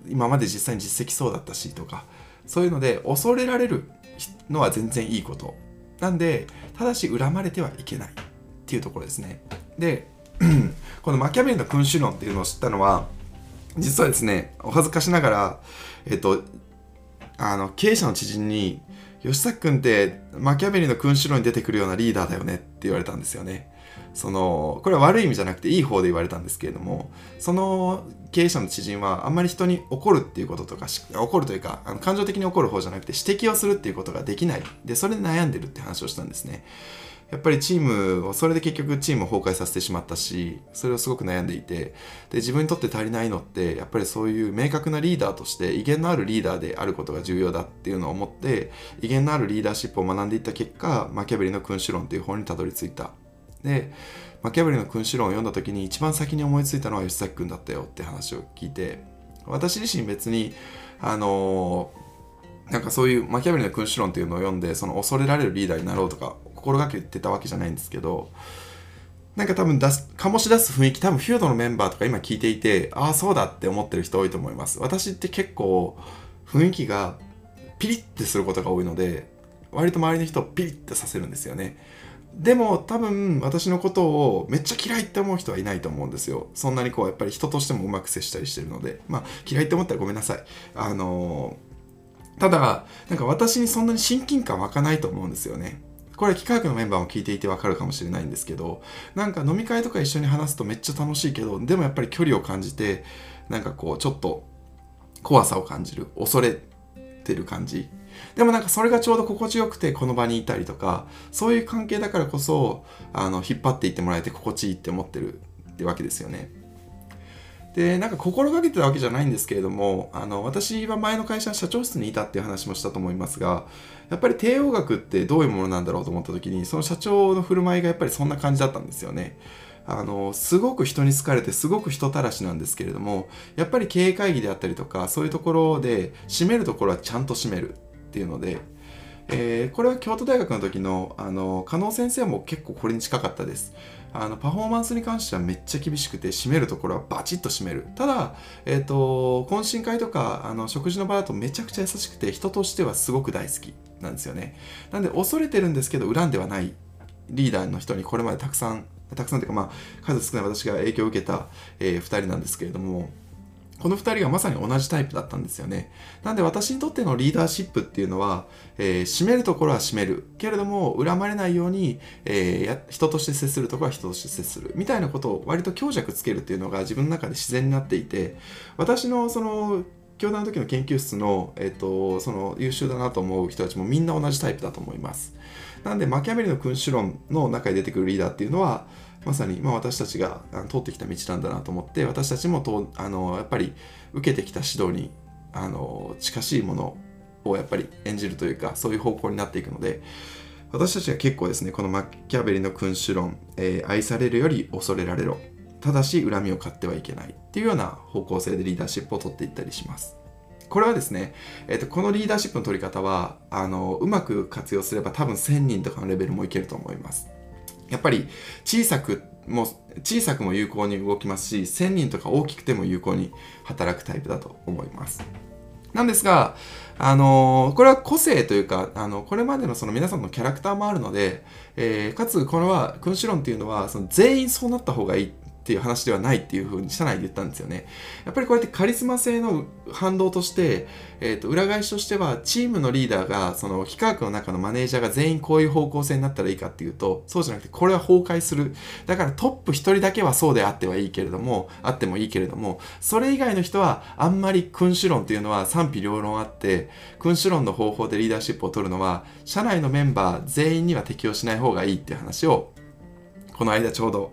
今まで実際に実績そうだったしとかそういうので恐れられるのは全然いいこと。なんでただし恨まれてはいけない。っていうところですね。で このマキャベリの君主論っていうのを知ったのは実はですねお恥ずかしながらえっとあの経営者の知人に吉崎君ってマキャベリの君主論に出てくるようなリーダーだよねって言われたんですよね。そのこれは悪い意味じゃなくていい方で言われたんですけれどもその経営者の知人はあんまり人に怒るっていうこととか怒るというかあの感情的に怒る方じゃなくて指摘をするっていうことができないでそれで悩んでるって話をしたんですね。やっぱりチームをそれで結局チームを崩壊させてしまったしそれをすごく悩んでいてで自分にとって足りないのってやっぱりそういう明確なリーダーとして威厳のあるリーダーであることが重要だっていうのを思って威厳のあるリーダーシップを学んでいった結果マキャベリの君主論という本にたどり着いた。でマキャベリの君主論を読んだ時に一番先に思いついたのは吉崎君だったよって話を聞いて私自身別にあのなんかそういうマキャベリの君主論っていうのを読んでその恐れられるリーダーになろうとか心がけてたわけじゃないんですけどなんか多分出す醸し出す雰囲気多分フィードのメンバーとか今聞いていてああそうだって思ってる人多いと思います。私って結構雰囲気がピリッてすることが多いので割と周りの人をピリッてさせるんですよね。でも多分私のことをめっちゃ嫌いって思う人はいないと思うんですよ。そんなにこうやっぱり人としてもうまく接したりしてるので。まあ嫌いって思ったらごめんなさい。あのー、ただなんか私にそんなに親近感湧かないと思うんですよね。これは幾何学のメンバーも聞いていてわかるかもしれないんですけどなんか飲み会とか一緒に話すとめっちゃ楽しいけどでもやっぱり距離を感じてなんかこうちょっと怖さを感じる恐れてる感じでもなんかそれがちょうど心地よくてこの場にいたりとかそういう関係だからこそあの引っ張っていってもらえて心地いいって思ってるってわけですよね。でなんか心がけてたわけじゃないんですけれどもあの私は前の会社の社長室にいたっていう話もしたと思いますがやっぱり帝王学ってどういうものなんだろうと思った時にその社長の振る舞いがやっぱりそんな感じだったんですよね。あのすごく人に好かれてすごく人たらしなんですけれどもやっぱり経営会議であったりとかそういうところで締めるところはちゃんと締めるっていうので、えー、これは京都大学の時のあの加納先生も結構これに近かったですあのパフォーマンスに関してはめっちゃ厳しくて締めるところはバチッと締める。ただ、えーと、懇親会とかあの食事の場だとめちゃくちゃ優しくて人としてはすごく大好きなんですよね。なんで恐れてるんですけど恨んではないリーダーの人にこれまでたくさんたくさんというか、まあ、数少ない私が影響を受けた、えー、2人なんですけれども、この2人がまさに同じタイプだったんですよね。なんで私にとってのリーダーシップっていうのは、えー、締めるところは締める。けれども、恨まれないように、えー、人として接するところは人として接する。みたいなことを割と強弱つけるっていうのが自分の中で自然になっていて、私のその、教団の時の研究室の、えっ、ー、と、その優秀だなと思う人たちもみんな同じタイプだと思います。なんで、マキャベリの君主論の中に出てくるリーダーっていうのは、まさに、まあ、私たちが通ってきた道なんだなと思って私たちもとあのやっぱり受けてきた指導にあの近しいものをやっぱり演じるというかそういう方向になっていくので私たちは結構ですねこのマッキャベリの君主論、えー、愛されるより恐れられろただし恨みを買ってはいけないっていうような方向性でリーダーシップを取っていったりします。これはですね、えーと、このリーダーシップの取り方はあのうまく活用すれば多分1000人とかのレベルもいけると思います。やっぱり小さくも小さくも有効に動きますし1000人とか大きくても有効に働くタイプだと思います。なんですが、あのー、これは個性というか、あの、これまでのその皆さんのキャラクターもあるので、えー、かつ、これは、君主論っていうのは、その全員そうなった方がいい。っていう話ではないっていうふうに社内で言ったんですよね。やっぱりこうやってカリスマ性の反動として、えー、と裏返しとしてはチームのリーダーがその幾何学の中のマネージャーが全員こういう方向性になったらいいかっていうとそうじゃなくてこれは崩壊するだからトップ1人だけはそうであってはいいけれどもあってもいいけれどもそれ以外の人はあんまり君主論っていうのは賛否両論あって君主論の方法でリーダーシップを取るのは社内のメンバー全員には適用しない方がいいっていう話をこの間ちょうど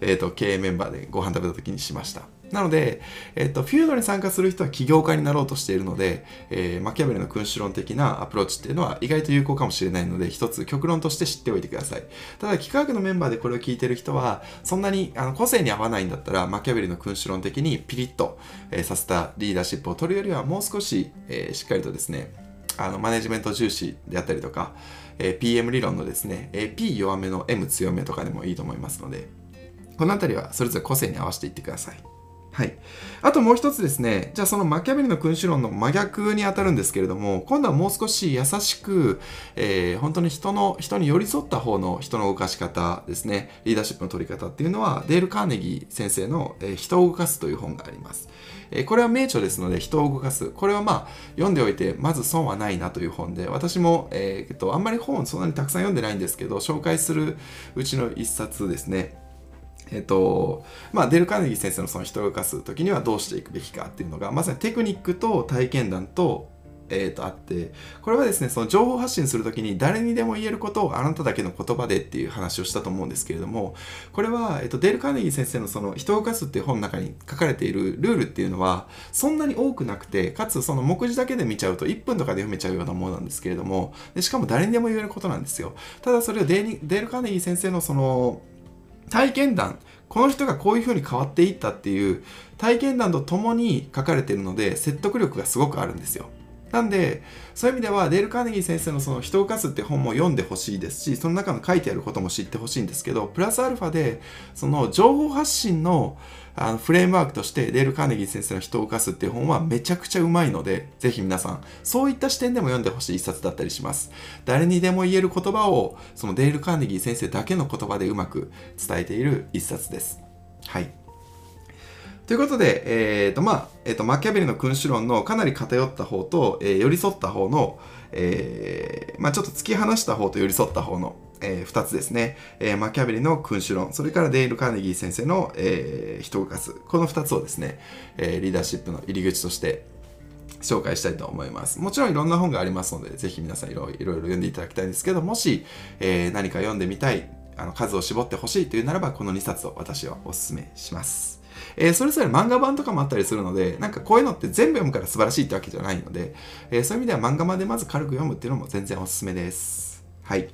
えーと、経営メンバーでご飯食べた時にしました。なので、えっ、と、フィードに参加する人は起業家になろうとしているので、えー、マキャベルの君主論的なアプローチっていうのは意外と有効かもしれないので、一つ極論として知っておいてください。ただ、幾何学のメンバーでこれを聞いてる人は、そんなにあの個性に合わないんだったら、マキャベルの君主論的にピリッと、えー、させたリーダーシップを取るよりは、もう少し、えー、しっかりとですね、あのマネジメント重視であったりとか、えー、PM 理論のですね、えー、P 弱めの M 強めとかでもいいと思いますので、この辺りはそれぞれ個性に合わせていってください。はい。あともう一つですね、じゃあそのマキャベリの君主論の真逆に当たるんですけれども、今度はもう少し優しく、えー、本当に人の、人に寄り添った方の人の動かし方ですね、リーダーシップの取り方っていうのは、デール・カーネギー先生の、えー、人を動かすという本があります。え、これは名著ですので、人を動かす。これはまあ、読んでおいて、まず損はないなという本で、私も、えー、っと、あんまり本そんなにたくさん読んでないんですけど、紹介するうちの一冊ですね。えっと、まあ、デル・カーネギー先生のその人を動かす時にはどうしていくべきかっていうのが、まさにテクニックと体験談と、えー、とあって、これはですね、その情報発信するときに誰にでも言えることをあなただけの言葉でっていう話をしたと思うんですけれども、これは、えっと、デル・カーネギー先生のその人を動かすっていう本の中に書かれているルールっていうのは、そんなに多くなくて、かつその目次だけで見ちゃうと1分とかで読めちゃうようなものなんですけれども、でしかも誰にでも言えることなんですよ。ただそれをデール・カーネギー先生のその、体験談、この人がこういうふうに変わっていったっていう体験談と共に書かれているので説得力がすごくあるんですよ。なんで、そういう意味では、デール・カーネギー先生のその人をかすって本も読んでほしいですし、その中の書いてあることも知ってほしいんですけど、プラスアルファで、その情報発信のあのフレームワークとして、デール・カーネギー先生の人を犯すっていう本はめちゃくちゃうまいので、ぜひ皆さん、そういった視点でも読んでほしい一冊だったりします。誰にでも言える言葉を、そのデール・カーネギー先生だけの言葉でうまく伝えている一冊です。はい。ということで、えーとまあえーと、マキャベリの君主論のかなり偏った方と、えー、寄り添った方の、えーまあ、ちょっと突き放した方と寄り添った方の、えー、2つですね、えー、マキャベリの君主論それからデイル・カーネギー先生の、えー、人を動かすこの2つをですね、えー、リーダーシップの入り口として紹介したいと思います。もちろんいろんな本がありますので、ぜひ皆さんいろいろ読んでいただきたいんですけど、もし、えー、何か読んでみたい、あの数を絞ってほしいというならばこの2冊を私はお勧めします。えー、それぞれ漫画版とかもあったりするので、なんかこういうのって全部読むから素晴らしいってわけじゃないので、えー、そういう意味では漫画までまず軽く読むっていうのも全然おすすめです。はい。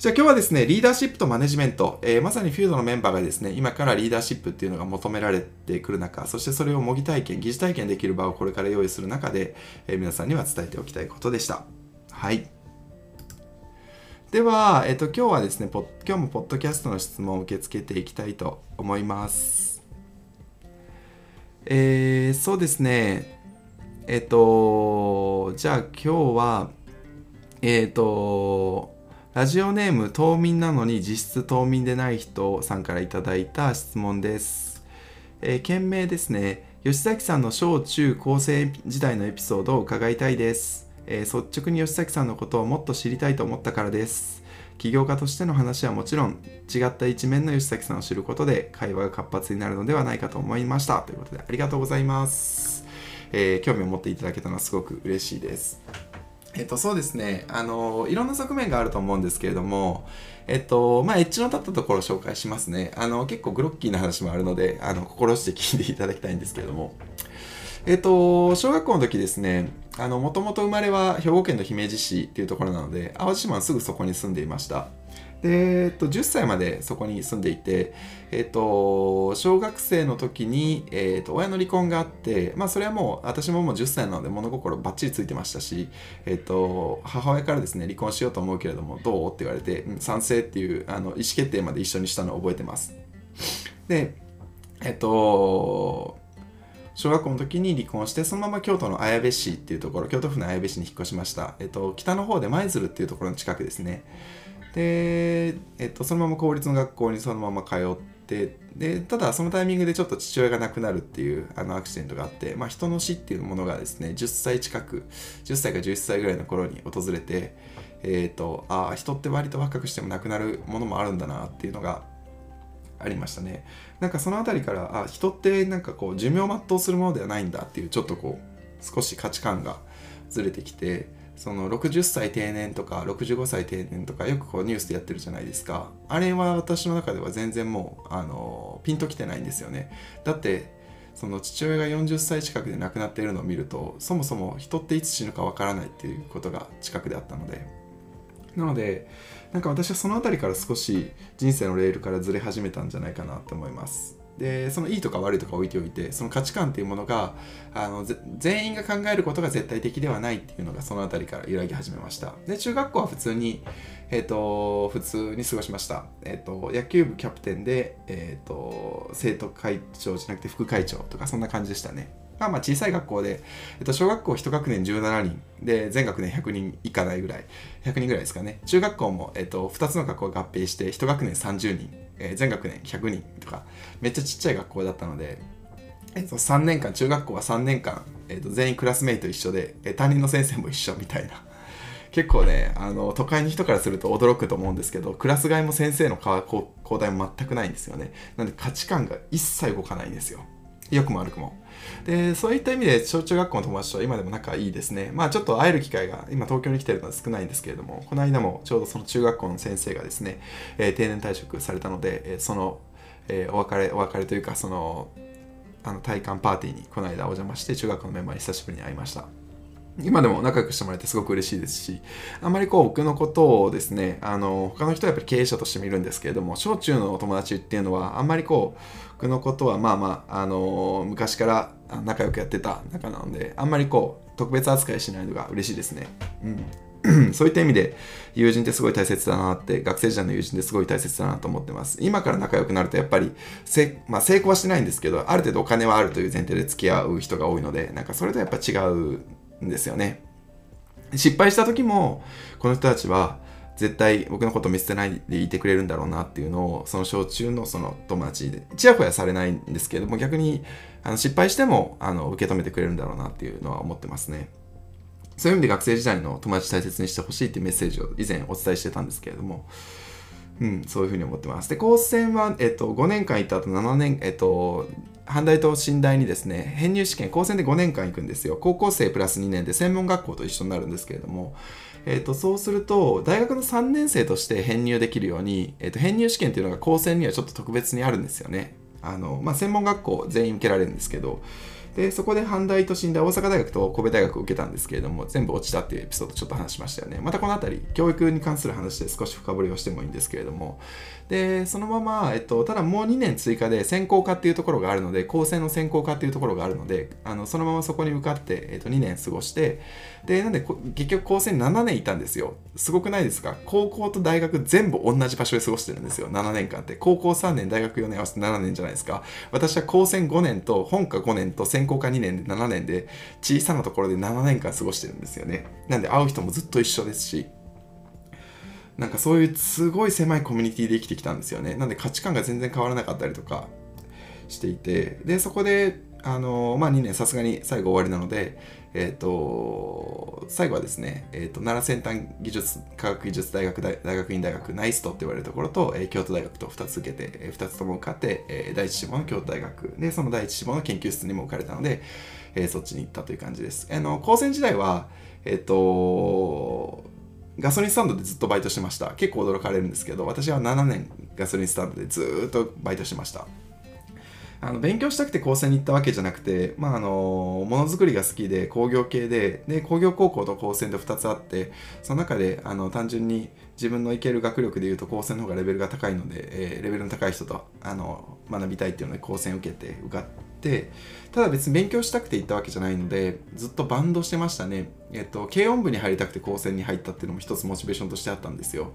じゃあ今日はですね、リーダーシップとマネジメント、えー、まさにフィードのメンバーがですね、今からリーダーシップっていうのが求められてくる中、そしてそれを模擬体験、疑似体験できる場をこれから用意する中で、えー、皆さんには伝えておきたいことでした。はい。では、えっ、ー、と、今日はですね、今日もポッドキャストの質問を受け付けていきたいと思います。えー、そうですね、えっ、と、じゃあ今日は、えっ、と、ラジオネーム島民なのに実質島民でない人さんからいただいた質問です。えー、件名ですね。吉崎さんの小中高生時代のエピソードを伺いたいです。えー、率直に吉崎さんのことをもっと知りたいと思ったからです。起業家としての話はもちろん違った一面の吉崎さんを知ることで会話が活発になるのではないかと思いましたということでありがとうございます、えー、興味を持っていただけたのはすごく嬉しいですえっと、そうですね。あの、いろんな側面があると思うんですけれども、えっと、まあ、エッジの立ったところを紹介しますね。あの、結構グロッキーな話もあるので、あの、心して聞いていただきたいんですけれども。えっと、小学校の時ですね、あの、もともと生まれは兵庫県の姫路市っていうところなので、淡路島のすぐそこに住んでいました。で、えっと、10歳までそこに住んでいて、えっと、小学生の時に、えっと、親の離婚があって、まあ、それはもう、私ももう10歳なので物心ばっちりついてましたし、えっと、母親からですね、離婚しようと思うけれども、どう？って言われて、賛成っていうあの意思決定まで一緒にしたのを覚えてます。で、えっと、小学校の時に離婚してそのまま京都の綾部市っていうところ京都府の綾部市に引っ越しました、えっと、北の方で舞鶴っていうところの近くですね。で、えっと、そのまま公立の学校にそのまま通ってでただそのタイミングでちょっと父親が亡くなるっていうあのアクシデントがあって、まあ、人の死っていうものがですね10歳近く10歳か11歳ぐらいの頃に訪れて、えーと、ああ人って割と若くしても亡くなるものもあるんだなっていうのがありましたね。なんかその辺りからあ人ってなんかこう寿命を全うするものではないんだっていうちょっとこう少し価値観がずれてきてその60歳定年とか65歳定年とかよくこうニュースでやってるじゃないですか。あれは私の中では全然もうあのピンときてないんですよね。だってその父親が40歳近くで亡くなっているのを見るとそもそも人っていつ死ぬかわからないっていうことが近くであったので。なのでなんか私はその辺りから少し人生のレールからずれ始めたんじゃないかなと思います。でそのいいとか悪いとか置いておいてその価値観っていうものがあの全員が考えることが絶対的ではないっていうのがその辺りから揺らぎ始めました。で中学校は普通にえっ、ー、と普通に過ごしました。えっ、ー、と野球部キャプテンでえっ、ー、と生徒会長じゃなくて副会長とかそんな感じでしたね。まあまあ小さい学校で、えっと、小学校1学年17人で全学年100人いかないぐらい。100人ぐらいですかね。中学校も、えっと、2つの学校が合併して1学年30人、えー、全学年100人とか。めっちゃちっちゃい学校だったので、えっと、3年間中学校は3年間、えっと、全員クラスメイト一緒で、えー、担任の先生も一緒みたいな。結構ねあの都会の人からすると驚くと思うんですけどクラス替えも先生の交代も全くないんですよね。なので価値観が一切動かないんですよ。良くも悪くも。でそういった意味で小中学校の友達とは今でも仲いいですね。まあちょっと会える機会が今東京に来てるのは少ないんですけれどもこの間もちょうどその中学校の先生がですね、え、定年退職されたので、え、その、え、お別れお別れというかそのあの体感パーティーにこの間お邪魔して中学校のメンバーに久しぶりに会いました。今でも仲良くしてもらえてすごく嬉しいですし、あんまりこう僕のことをですね、あの、他の人はやっぱり経営者として見るんですけれども、小中のお友達っていうのは、あんまりこう、僕のことはまあまあ、あの、昔から仲良くやってた仲なので、あんまりこう、特別扱いしないのが嬉しいですね。うん。そういった意味で友人ってすごい大切だなって学生時代の友人ってすごい大切だなと思ってます今から仲良くなるとやっぱりせ、まあ、成功はしてないんですけどある程度お金はあるという前提で付き合う人が多いのでなんかそれとやっぱ違うんですよね失敗した時もこの人たちは絶対僕のこと見捨てないでいてくれるんだろうなっていうのをその小中のその友達でちやほやされないんですけれども逆にあの失敗してもあの受け止めてくれるんだろうなっていうのは思ってますねそういう意味で学生時代の友達大切にしてほしいっていうメッセージを以前お伝えしてたんですけれどもうん、そういうふうに思ってます。で、高専は、えっと、5年間行った後7年、えっと、阪大と新大にですね、編入試験、高専で5年間行くんですよ。高校生プラス2年で専門学校と一緒になるんですけれども、えっと、そうすると、大学の3年生として編入できるように、えっと、編入試験っていうのが高専にはちょっと特別にあるんですよね。あの、まあ、専門学校全員受けられるんですけど、でそこで阪大と新大大阪大学と神戸大学を受けたんですけれども全部落ちたっていうエピソードちょっと話しましたよねまたこの辺り教育に関する話で少し深掘りをしてもいいんですけれどもでそのまま、えっと、ただもう2年追加で専攻科っていうところがあるので高専の専攻科っていうところがあるのであのそのままそこに受かって、えっと、2年過ごしてでなんで結局高専7年いたんですよ。すごくないですか？高校と大学全部同じ場所で過ごしてるんですよ。7年間って。高校3年大学4年合わせて7年じゃないですか。私は高専5年と本科5年と専攻科2年で7年で小さなところで7年間過ごしてるんですよね。なんで会う人もずっと一緒ですしなんかそういうすごい狭いコミュニティで生きてきたんですよね。なんで価値観が全然変わらなかったりとかしていて。でそこであのまあ2年さすがに最後終わりなのでえっ、ー、と最後はですね、えーと、奈良先端技術科学技術大学大学院大学ナイストって言われるところと、えー、京都大学と2つ受けて、えー、2つとも受かって、えー、第一志望の京都大学。でその第一志望の研究室にも置かれたので、えー、そっちに行ったという感じです。あの高専時代はえっ、ー、とガソリンスタンドでずっとバイトしてました。結構驚かれるんですけど、私は7年ガソリンスタンドでずっとバイトしてました。あの勉強したくて高専に行ったわけじゃなくて、まあ、あのものづくりが好きで工業系でで工業高校と高専で2つあってその中であの単純に自分のいける学力でいうと高専の方がレベルが高いので、えー、レベルの高い人とあの学びたいっていうので高専受けて受かってただ別に勉強したくて行ったわけじゃないのでずっとバンドしてましたね。えっと軽音部に入りたくて高専に入ったっていうのも一つモチベーションとしてあったんですよ。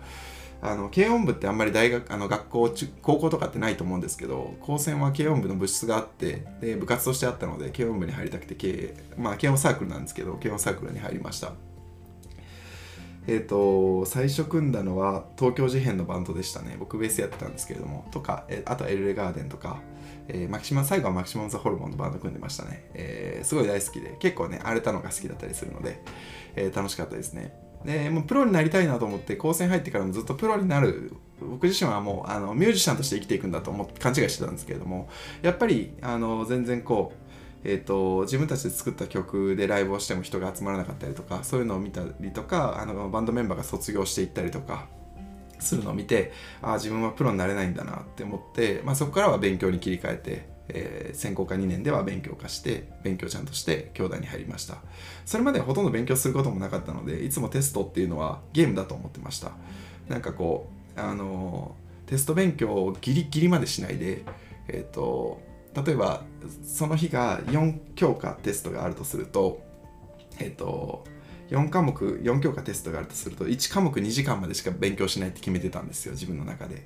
あの軽音部ってあんまり大学あの学校高校とかってないと思うんですけど高専は軽音部の部室があってで部活としてあったので軽音部に入りたくて軽,、まあ、軽音サークルなんですけど軽音サークルに入りました。えっ、ー、と最初組んだのは東京事変のバンドでしたね。僕ベースやってたんですけれどもとか、えあとはエルレガーデンとかえー、マキシマ最後はマキシマム・ザ・ホルモンのバンド組んでましたね、えー、すごい大好きで結構ね荒れたのが好きだったりするので、えー、楽しかったですね。でもうプロになりたいなと思って高専入ってからもずっとプロになる僕自身はもうあのミュージシャンとして生きていくんだと思って勘違いしてたんですけれどもやっぱりあの全然こうえーと、自分たちで作った曲でライブをしても人が集まらなかったりとかそういうのを見たりとかあのバンドメンバーが卒業していったりとかするのを見てああ自分はプロになれないんだなって思って、まあ、そこからは勉強に切り替えてえー、専攻科2年では勉強化して勉強ちゃんとして兄弟に入りました。それまでほとんど勉強することもなかったのでいつもテストっていうのはゲームだと思ってました。なんかこうあのー、テスト勉強をギリギリまでしないでえっ、ー、と例えばその日が4教科テストがあるとするとえっ、と4科目4教科テストがあるとすると1科目2時間までしか勉強しないって決めてたんですよ自分の中で。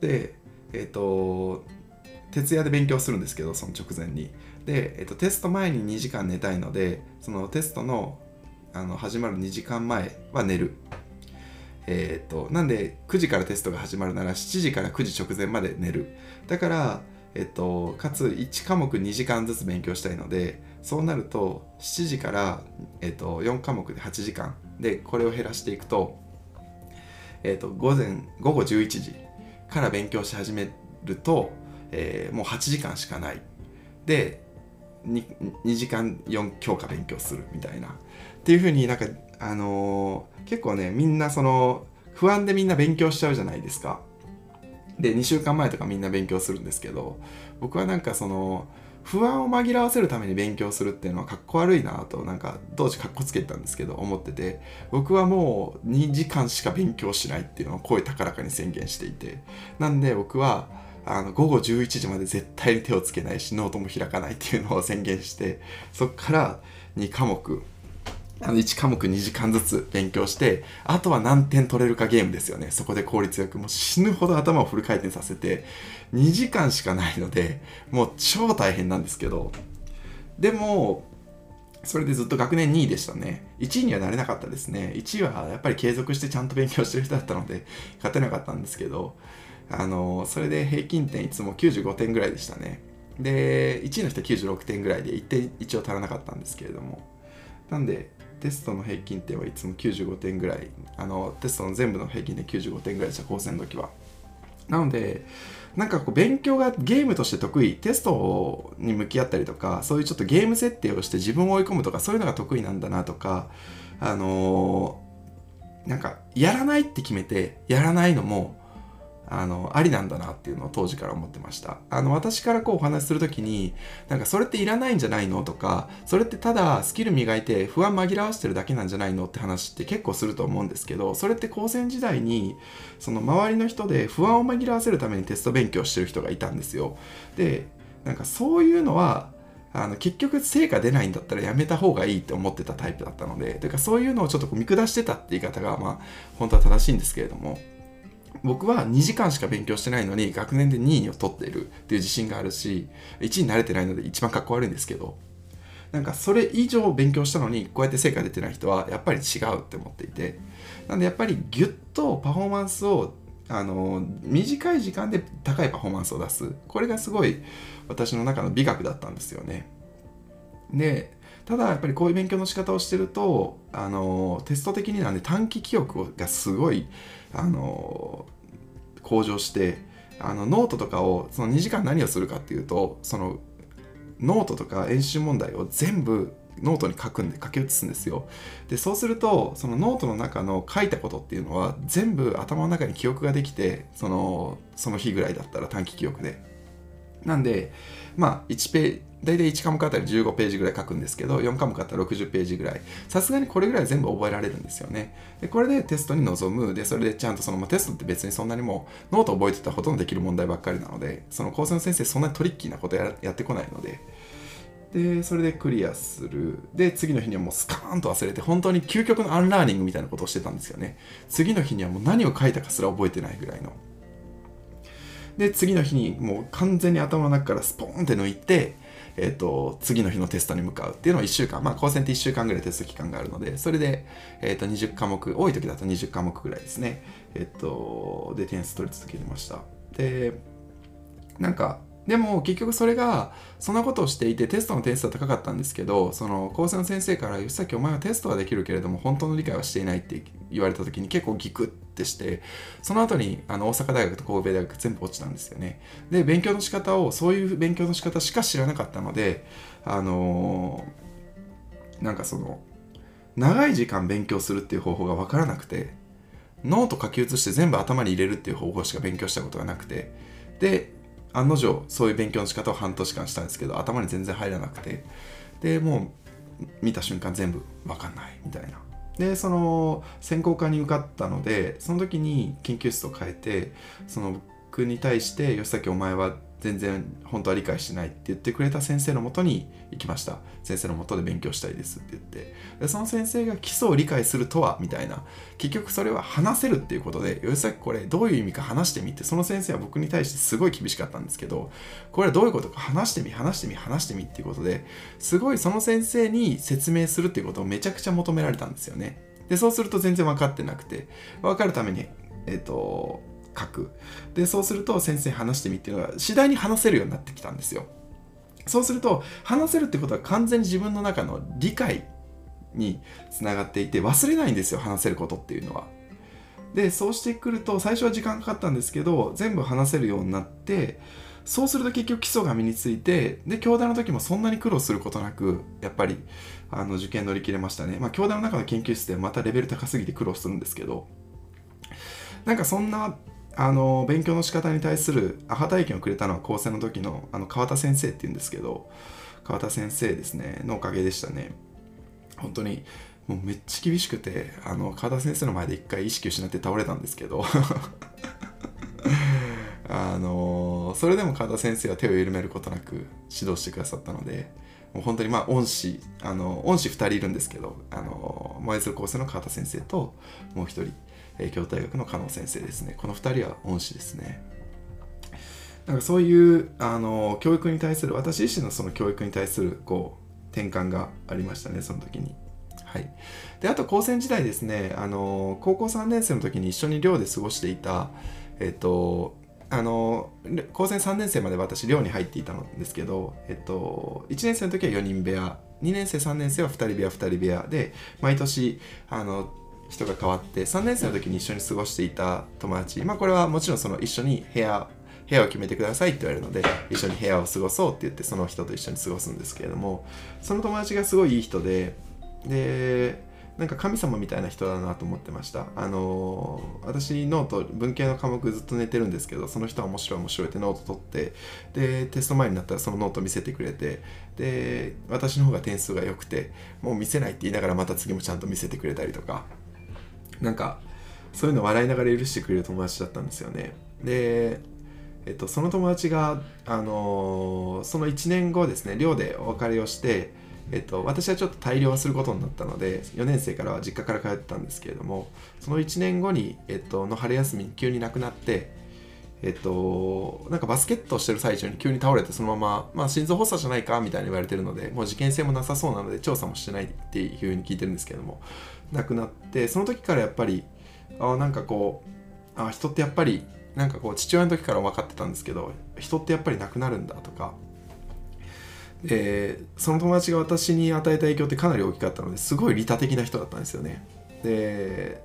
でえっ、と徹夜で勉強するんですけどその直前に。で、えっと、テスト前に2時間寝たいのでそのテストのあの始まる2時間前は寝る。えー、っとなんで9時からテストが始まるなら7時から9時直前まで寝る。だからえっと、かつ1科目2時間ずつ勉強したいのでそうなると7時から、えっと、4科目で8時間でこれを減らしていくと,、えっと午前午後11時から勉強し始めるとえー、もう8時間しかない。で 2, 2時間4教科勉強するみたいな。っていうふうになんかあのー、結構ねみんなその不安でみんな勉強しちゃうじゃないですか。で2週間前とかみんな勉強するんですけど僕はなんかその不安を紛らわせるために勉強するっていうのはかっこ悪いなとなんか当時かっこつけてたんですけど思ってて。僕はもう2時間しか勉強しないっていうのを声高らかに宣言していて。なんで僕はあの午後11時まで絶対に手をつけないしノートも開かないっていうのを宣言してそっから2科目あの1科目2時間ずつ勉強してあとは何点取れるかゲームですよね。そこで効率よくもう死ぬほど頭をフル回転させて2時間しかないのでもう超大変なんですけど。でもそれでずっと学年2位でしたね。1位にはなれなかったですね。1位はやっぱり継続してちゃんと勉強してる人だったので勝てなかったんですけどあのそれで平均点いつも95点ぐらいでしたね。で1位の人は96点ぐらいで1点一応足らなかったんですけれども。なんでテストの平均点はいつも95点ぐらいあのテストの全部の平均点95点ぐらいでした高専の時は。なのでなんかこう勉強がゲームとして得意テストに向き合ったりとかそういうちょっとゲーム設定をして自分を追い込むとかそういうのが得意なんだなとかあのー、なんかやらないって決めてやらないのもあの、ありなんだなっていうのを当時から思ってました。あの、私からこうお話しするときに、なんかそれっていらないんじゃないの？とか、それってただスキル磨いて不安紛らわしてるだけなんじゃないの？って話って結構すると思うんですけど、それって高専時代に、その周りの人で不安を紛らわせるためにテスト勉強してる人がいたんですよ。で、なんかそういうのは、あの結局成果出ないんだったらやめた方がいいって思ってたタイプだったので、というかそういうのをちょっと見下してたって言い方が、まあ、本当は正しいんですけれども、僕は2時間しか勉強してないのに学年で2位を取っているっていう自信があるし1位になれてないので一番かっこ悪いんですけどなんかそれ以上勉強したのにこうやって成果出てない人はやっぱり違うって思っていてなんでやっぱりギュッとパフォーマンスをあの短い時間で高いパフォーマンスを出す。これがすごい私の中の美学だったんですよね。でただやっぱりこういう勉強の仕方をしてるとあのテスト的になんで短期記憶がすごいあの向上してあのノートとかをその2時間何をするかっていうとそのノートとか演習問題を全部ノートに書くんで書き写すんですよ。でそうするとそのノートの中の書いたことっていうのは全部頭の中に記憶ができてそのその日ぐらいだったら短期記憶で。なんでまあ1ページ大体1科目あたり15ページぐらい書くんですけど、4科目あったら60ページぐらい。さすがにこれぐらい全部覚えられるんですよね。で、これでテストに臨む。で、それでちゃんとその、まあ、テストって別にそんなにもノート覚えてたらほとんどできる問題ばっかりなので、その高専の先生そんなにトリッキーなことややってこないので、で、それでクリアする。で、次の日にはもうスカーンと忘れて、本当に究極のアンラーニングみたいなことをしてたんですよね。次の日にはもう何を書いたかすら覚えてないぐらいの。で、次の日にもう完全に頭の中からスポーンって抜いて、えーと、次の日のテストに向かうっていうのを1週間、まあ、高専って1週間ぐらいテスト期間があるので、それで、えー、と20科目、多い時だと20科目ぐらいですね、えっ、ー、と、で点数取り続けてました。で、なんか、でも結局それがそんなことをしていてテストの点数は高かったんですけどその高専の先生から「吉崎お前はテストはできるけれども本当の理解はしていない」って言われた時に結構ギクッてしてその後にあの大阪大学と神戸大学全部落ちたんですよね。で勉強の仕方をそういう勉強の仕方しか知らなかったのであのー、なんかその長い時間勉強するっていう方法が分からなくてノート書き写して全部頭に入れるっていう方法しか勉強したことがなくてで案の定そういう勉強の仕方を半年間したんですけど頭に全然入らなくてでもう見た瞬間全部分かんないみたいな。でその専攻科に受かったのでその時に研究室を変えてその僕に対して吉崎お前は全然本当は理解してないって言ってくれた先生のもとに行きました。先生のもとで勉強したいですって言って。でその先生が基礎を理解するとはみたいな。結局それは話せるっていうことで吉崎これどういう意味か話してみってその先生は僕に対してすごい厳しかったんですけどこれはどういうことか話してみ話してみ話してみっていうことですごいその先生に説明するっていうことをめちゃくちゃ求められたんですよね。でそうすると全然分かってなくて分かるためにえっ、ー、と書く。でそうすると先生話してみっていうのが次第に話せるようになってきたんですよ。そうすると話せるってことは完全に自分の中の理解につながっていて忘れないんですよ話せることっていうのは。でそうしてくると最初は時間かかったんですけど全部話せるようになってそうすると結局基礎が身についてで京大の時もそんなに苦労することなくやっぱりあの受験乗り切れましたね。まあ京大の中の研究室でまたレベル高すぎて苦労するんですけど。なんかそんなあの勉強の仕方に対するアハ体験をくれたのは高専の時のあの川田先生っていうんですけど川田先生ですねのおかげでしたね。本当にもうめっちゃ厳しくてあの川田先生の前で一回意識失って倒れたんですけど。あのそれでも川田先生は手を緩めることなく指導してくださったのでもう本当にまあ恩師あの恩師2人いるんですけどあの燃えず高専の川田先生ともう1人京都大学の加納先生ですね。この2人は恩師ですね。なんかそういうあの教育に対する私自身のその教育に対するこう転換がありましたねその時に。はい、であと高専時代ですねあの高校3年生の時に一緒に寮で過ごしていたえっとあの高専3年生まで私寮に入っていたんですけど、えっと、1年生の時は4人部屋2年生3年生は2人部屋2人部屋で毎年あの人が変わって3年生の時に一緒に過ごしていた友達。まあこれはもちろんその一緒に部屋部屋を決めてくださいって言われるので一緒に部屋を過ごそうって言ってその人と一緒に過ごすんですけれどもその友達がすごいいい人ででなんか神様みたいな人だなと思ってました。あのー、私ノート文系の科目ずっと寝てるんですけどその人は面白い面白いってノート取ってでテスト前になったらそのノート見せてくれてで私の方が点数が良くてもう見せないって言いながらまた次もちゃんと見せてくれたりとかなんかそういうの笑いながら許してくれる友達だったんですよね。でえっと、その友達が、あのー、その1年後ですね寮でお別れをしてえっと、私はちょっと大量することになったので4年生からは実家から通ってたんですけれどもその1年後に、えっと、の春休みに急に亡くなってえっと、なんかバスケットをしてる最中に急に倒れてそのまま、まあ、心臓発作じゃないかみたいに言われてるのでもう事件性もなさそうなので調査もしてないっていうふうに聞いてるんですけれども亡くなってその時からやっぱりあなんかこうあ人ってやっぱりなんかこう父親の時から分かってたんですけど人ってやっぱり亡くなるんだとか。でその友達が私に与えた影響ってかなり大きかったのですごい利他的な人だったんですよね。で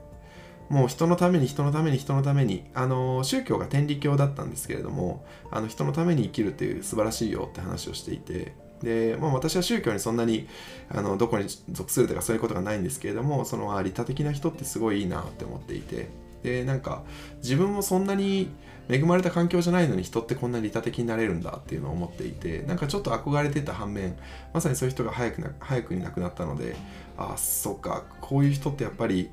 もう人のために人のために人のためにあの宗教が天理教だったんですけれどもあの人のために生きるっていう素晴らしいよって話をしていてで、まあ、私は宗教にそんなにあのどこに属するとかそういうことがないんですけれどもその利他的な人ってすごいいいなって思っていて。でなんか自分もそんなに恵まれた環境じゃないのに人ってこんな利他的になれるんだっていうのを思っていてなんかちょっと憧れてた反面まさにそういう人が早くな早くに亡くなったのでああそっかこういう人ってやっぱり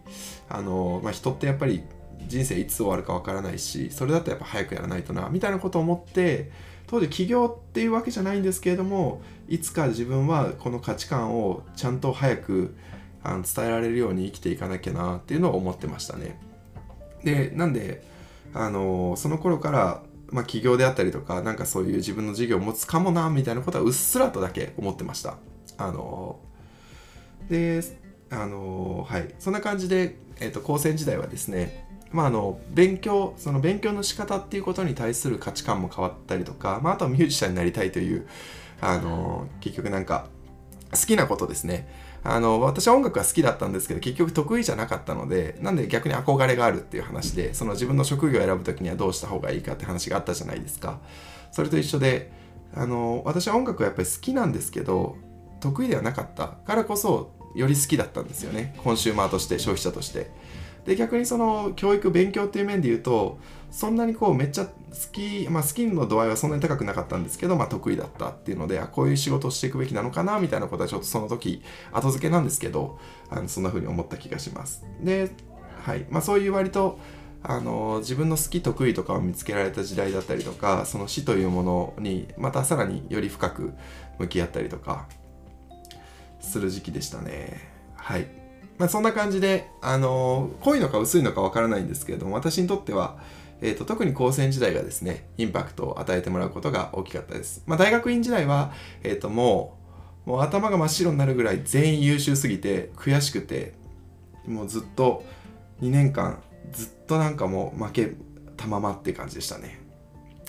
あの、まあ、人ってやっぱり人生いつ終わるかわからないしそれだとやっぱ早くやらないとなみたいなことを思って当時起業っていうわけじゃないんですけれどもいつか自分はこの価値観をちゃんと早くあの伝えられるように生きていかなきゃなっていうのを思ってましたね。でなんであのその頃からまあ、起業であったりとか、なんかそういう自分の事業を持つかもな、みたいなことはうっすらとだけ思ってました。あので、あのはい。そんな感じで、えっ、ー、と、高専時代はですね、まあ、あの、勉強、その勉強の仕方っていうことに対する価値観も変わったりとか、まあ、あとはミュージシャンになりたいという、あの結局なんか、好きなことですね。あの、私は音楽が好きだったんですけど、結局得意じゃなかったので、なんで逆に憧れがあるっていう話で、その自分の職業を選ぶ時にはどうした方がいいかって話があったじゃないですか。それと一緒で、あの、私は音楽はやっぱり好きなんですけど、得意ではなかったからこそ、より好きだったんですよね。コンシューマーとして、消費者として。で逆にその教育勉強っていう面で言うとそんなにこうめっちゃ好き、まあ、好きの度合いはそんなに高くなかったんですけど、まあ、得意だったっていうのであこういう仕事をしていくべきなのかなみたいなことはちょっとその時後付けなんですけどあのそんな風に思った気がします。で、はい。まあ、そういう割とあの自分の好き得意とかを見つけられた時代だったりとかその死というものにまたさらにより深く向き合ったりとかする時期でしたね。はい。まあ、そんな感じで、あのー、濃いのか薄いのかわからないんですけれども、私にとっては、えーと、特に高専時代がですね、インパクトを与えてもらうことが大きかったです。まあ、大学院時代は、えっ、ー、と、もう、もう頭が真っ白になるぐらい全員優秀すぎて、悔しくて、もうずっと2年間、ずっとなんかもう負けたままって感じでしたね。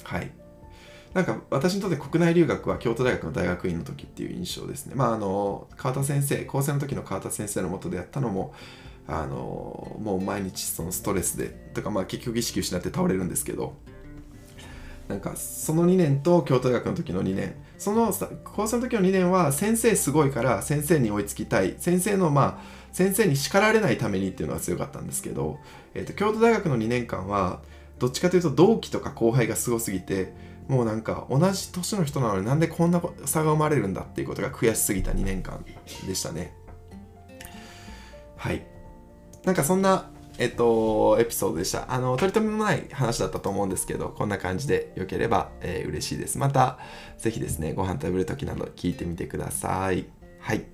はい。なんか私にとって国内留学は京都大学の大学院の時っていう印象ですね。まああの川田先生高専の時の川田先生のもとでやったのもあのもう毎日そのストレスでとかまあ結局意識失って倒れるんですけどなんかその2年と京都大学の時の2年その高専の時の2年は先生すごいから先生に追いつきたい先生のまあ先生に叱られないためにっていうのが強かったんですけど、えーと京都大学の2年間はどっちかというと同期とか後輩がすごすぎてもうなんか同じ年の人なのになんでこんな差が生まれるんだっていうことが悔しすぎた2年間でしたねはいなんかそんなえっと、エピソードでした。あの、取り留めもない話だったと思うんですけど、こんな感じで良ければ、えー、嬉しいです。また、ぜひですね、ご飯食べるときなど聞いてみてください。はい。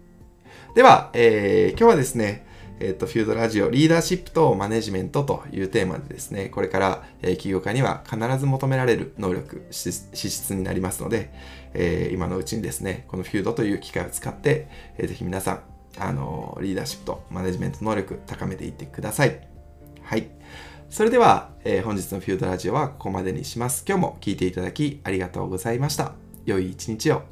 では、えー、今日はですね、えっ、ー、と、フュードラジオ、リーダーシップとマネジメントというテーマでですね、これから、えー、起業家には必ず求められる能力、資質になりますので、えー、今のうちにですね、このフュードという機械を使って、えー、ぜひ皆さん、あのリーダーシップとマネジメント能力高めていってください。はい。それでは、えー、本日のフュードラジオはここまでにします。今日も聞いていただきありがとうございました。良い一日を。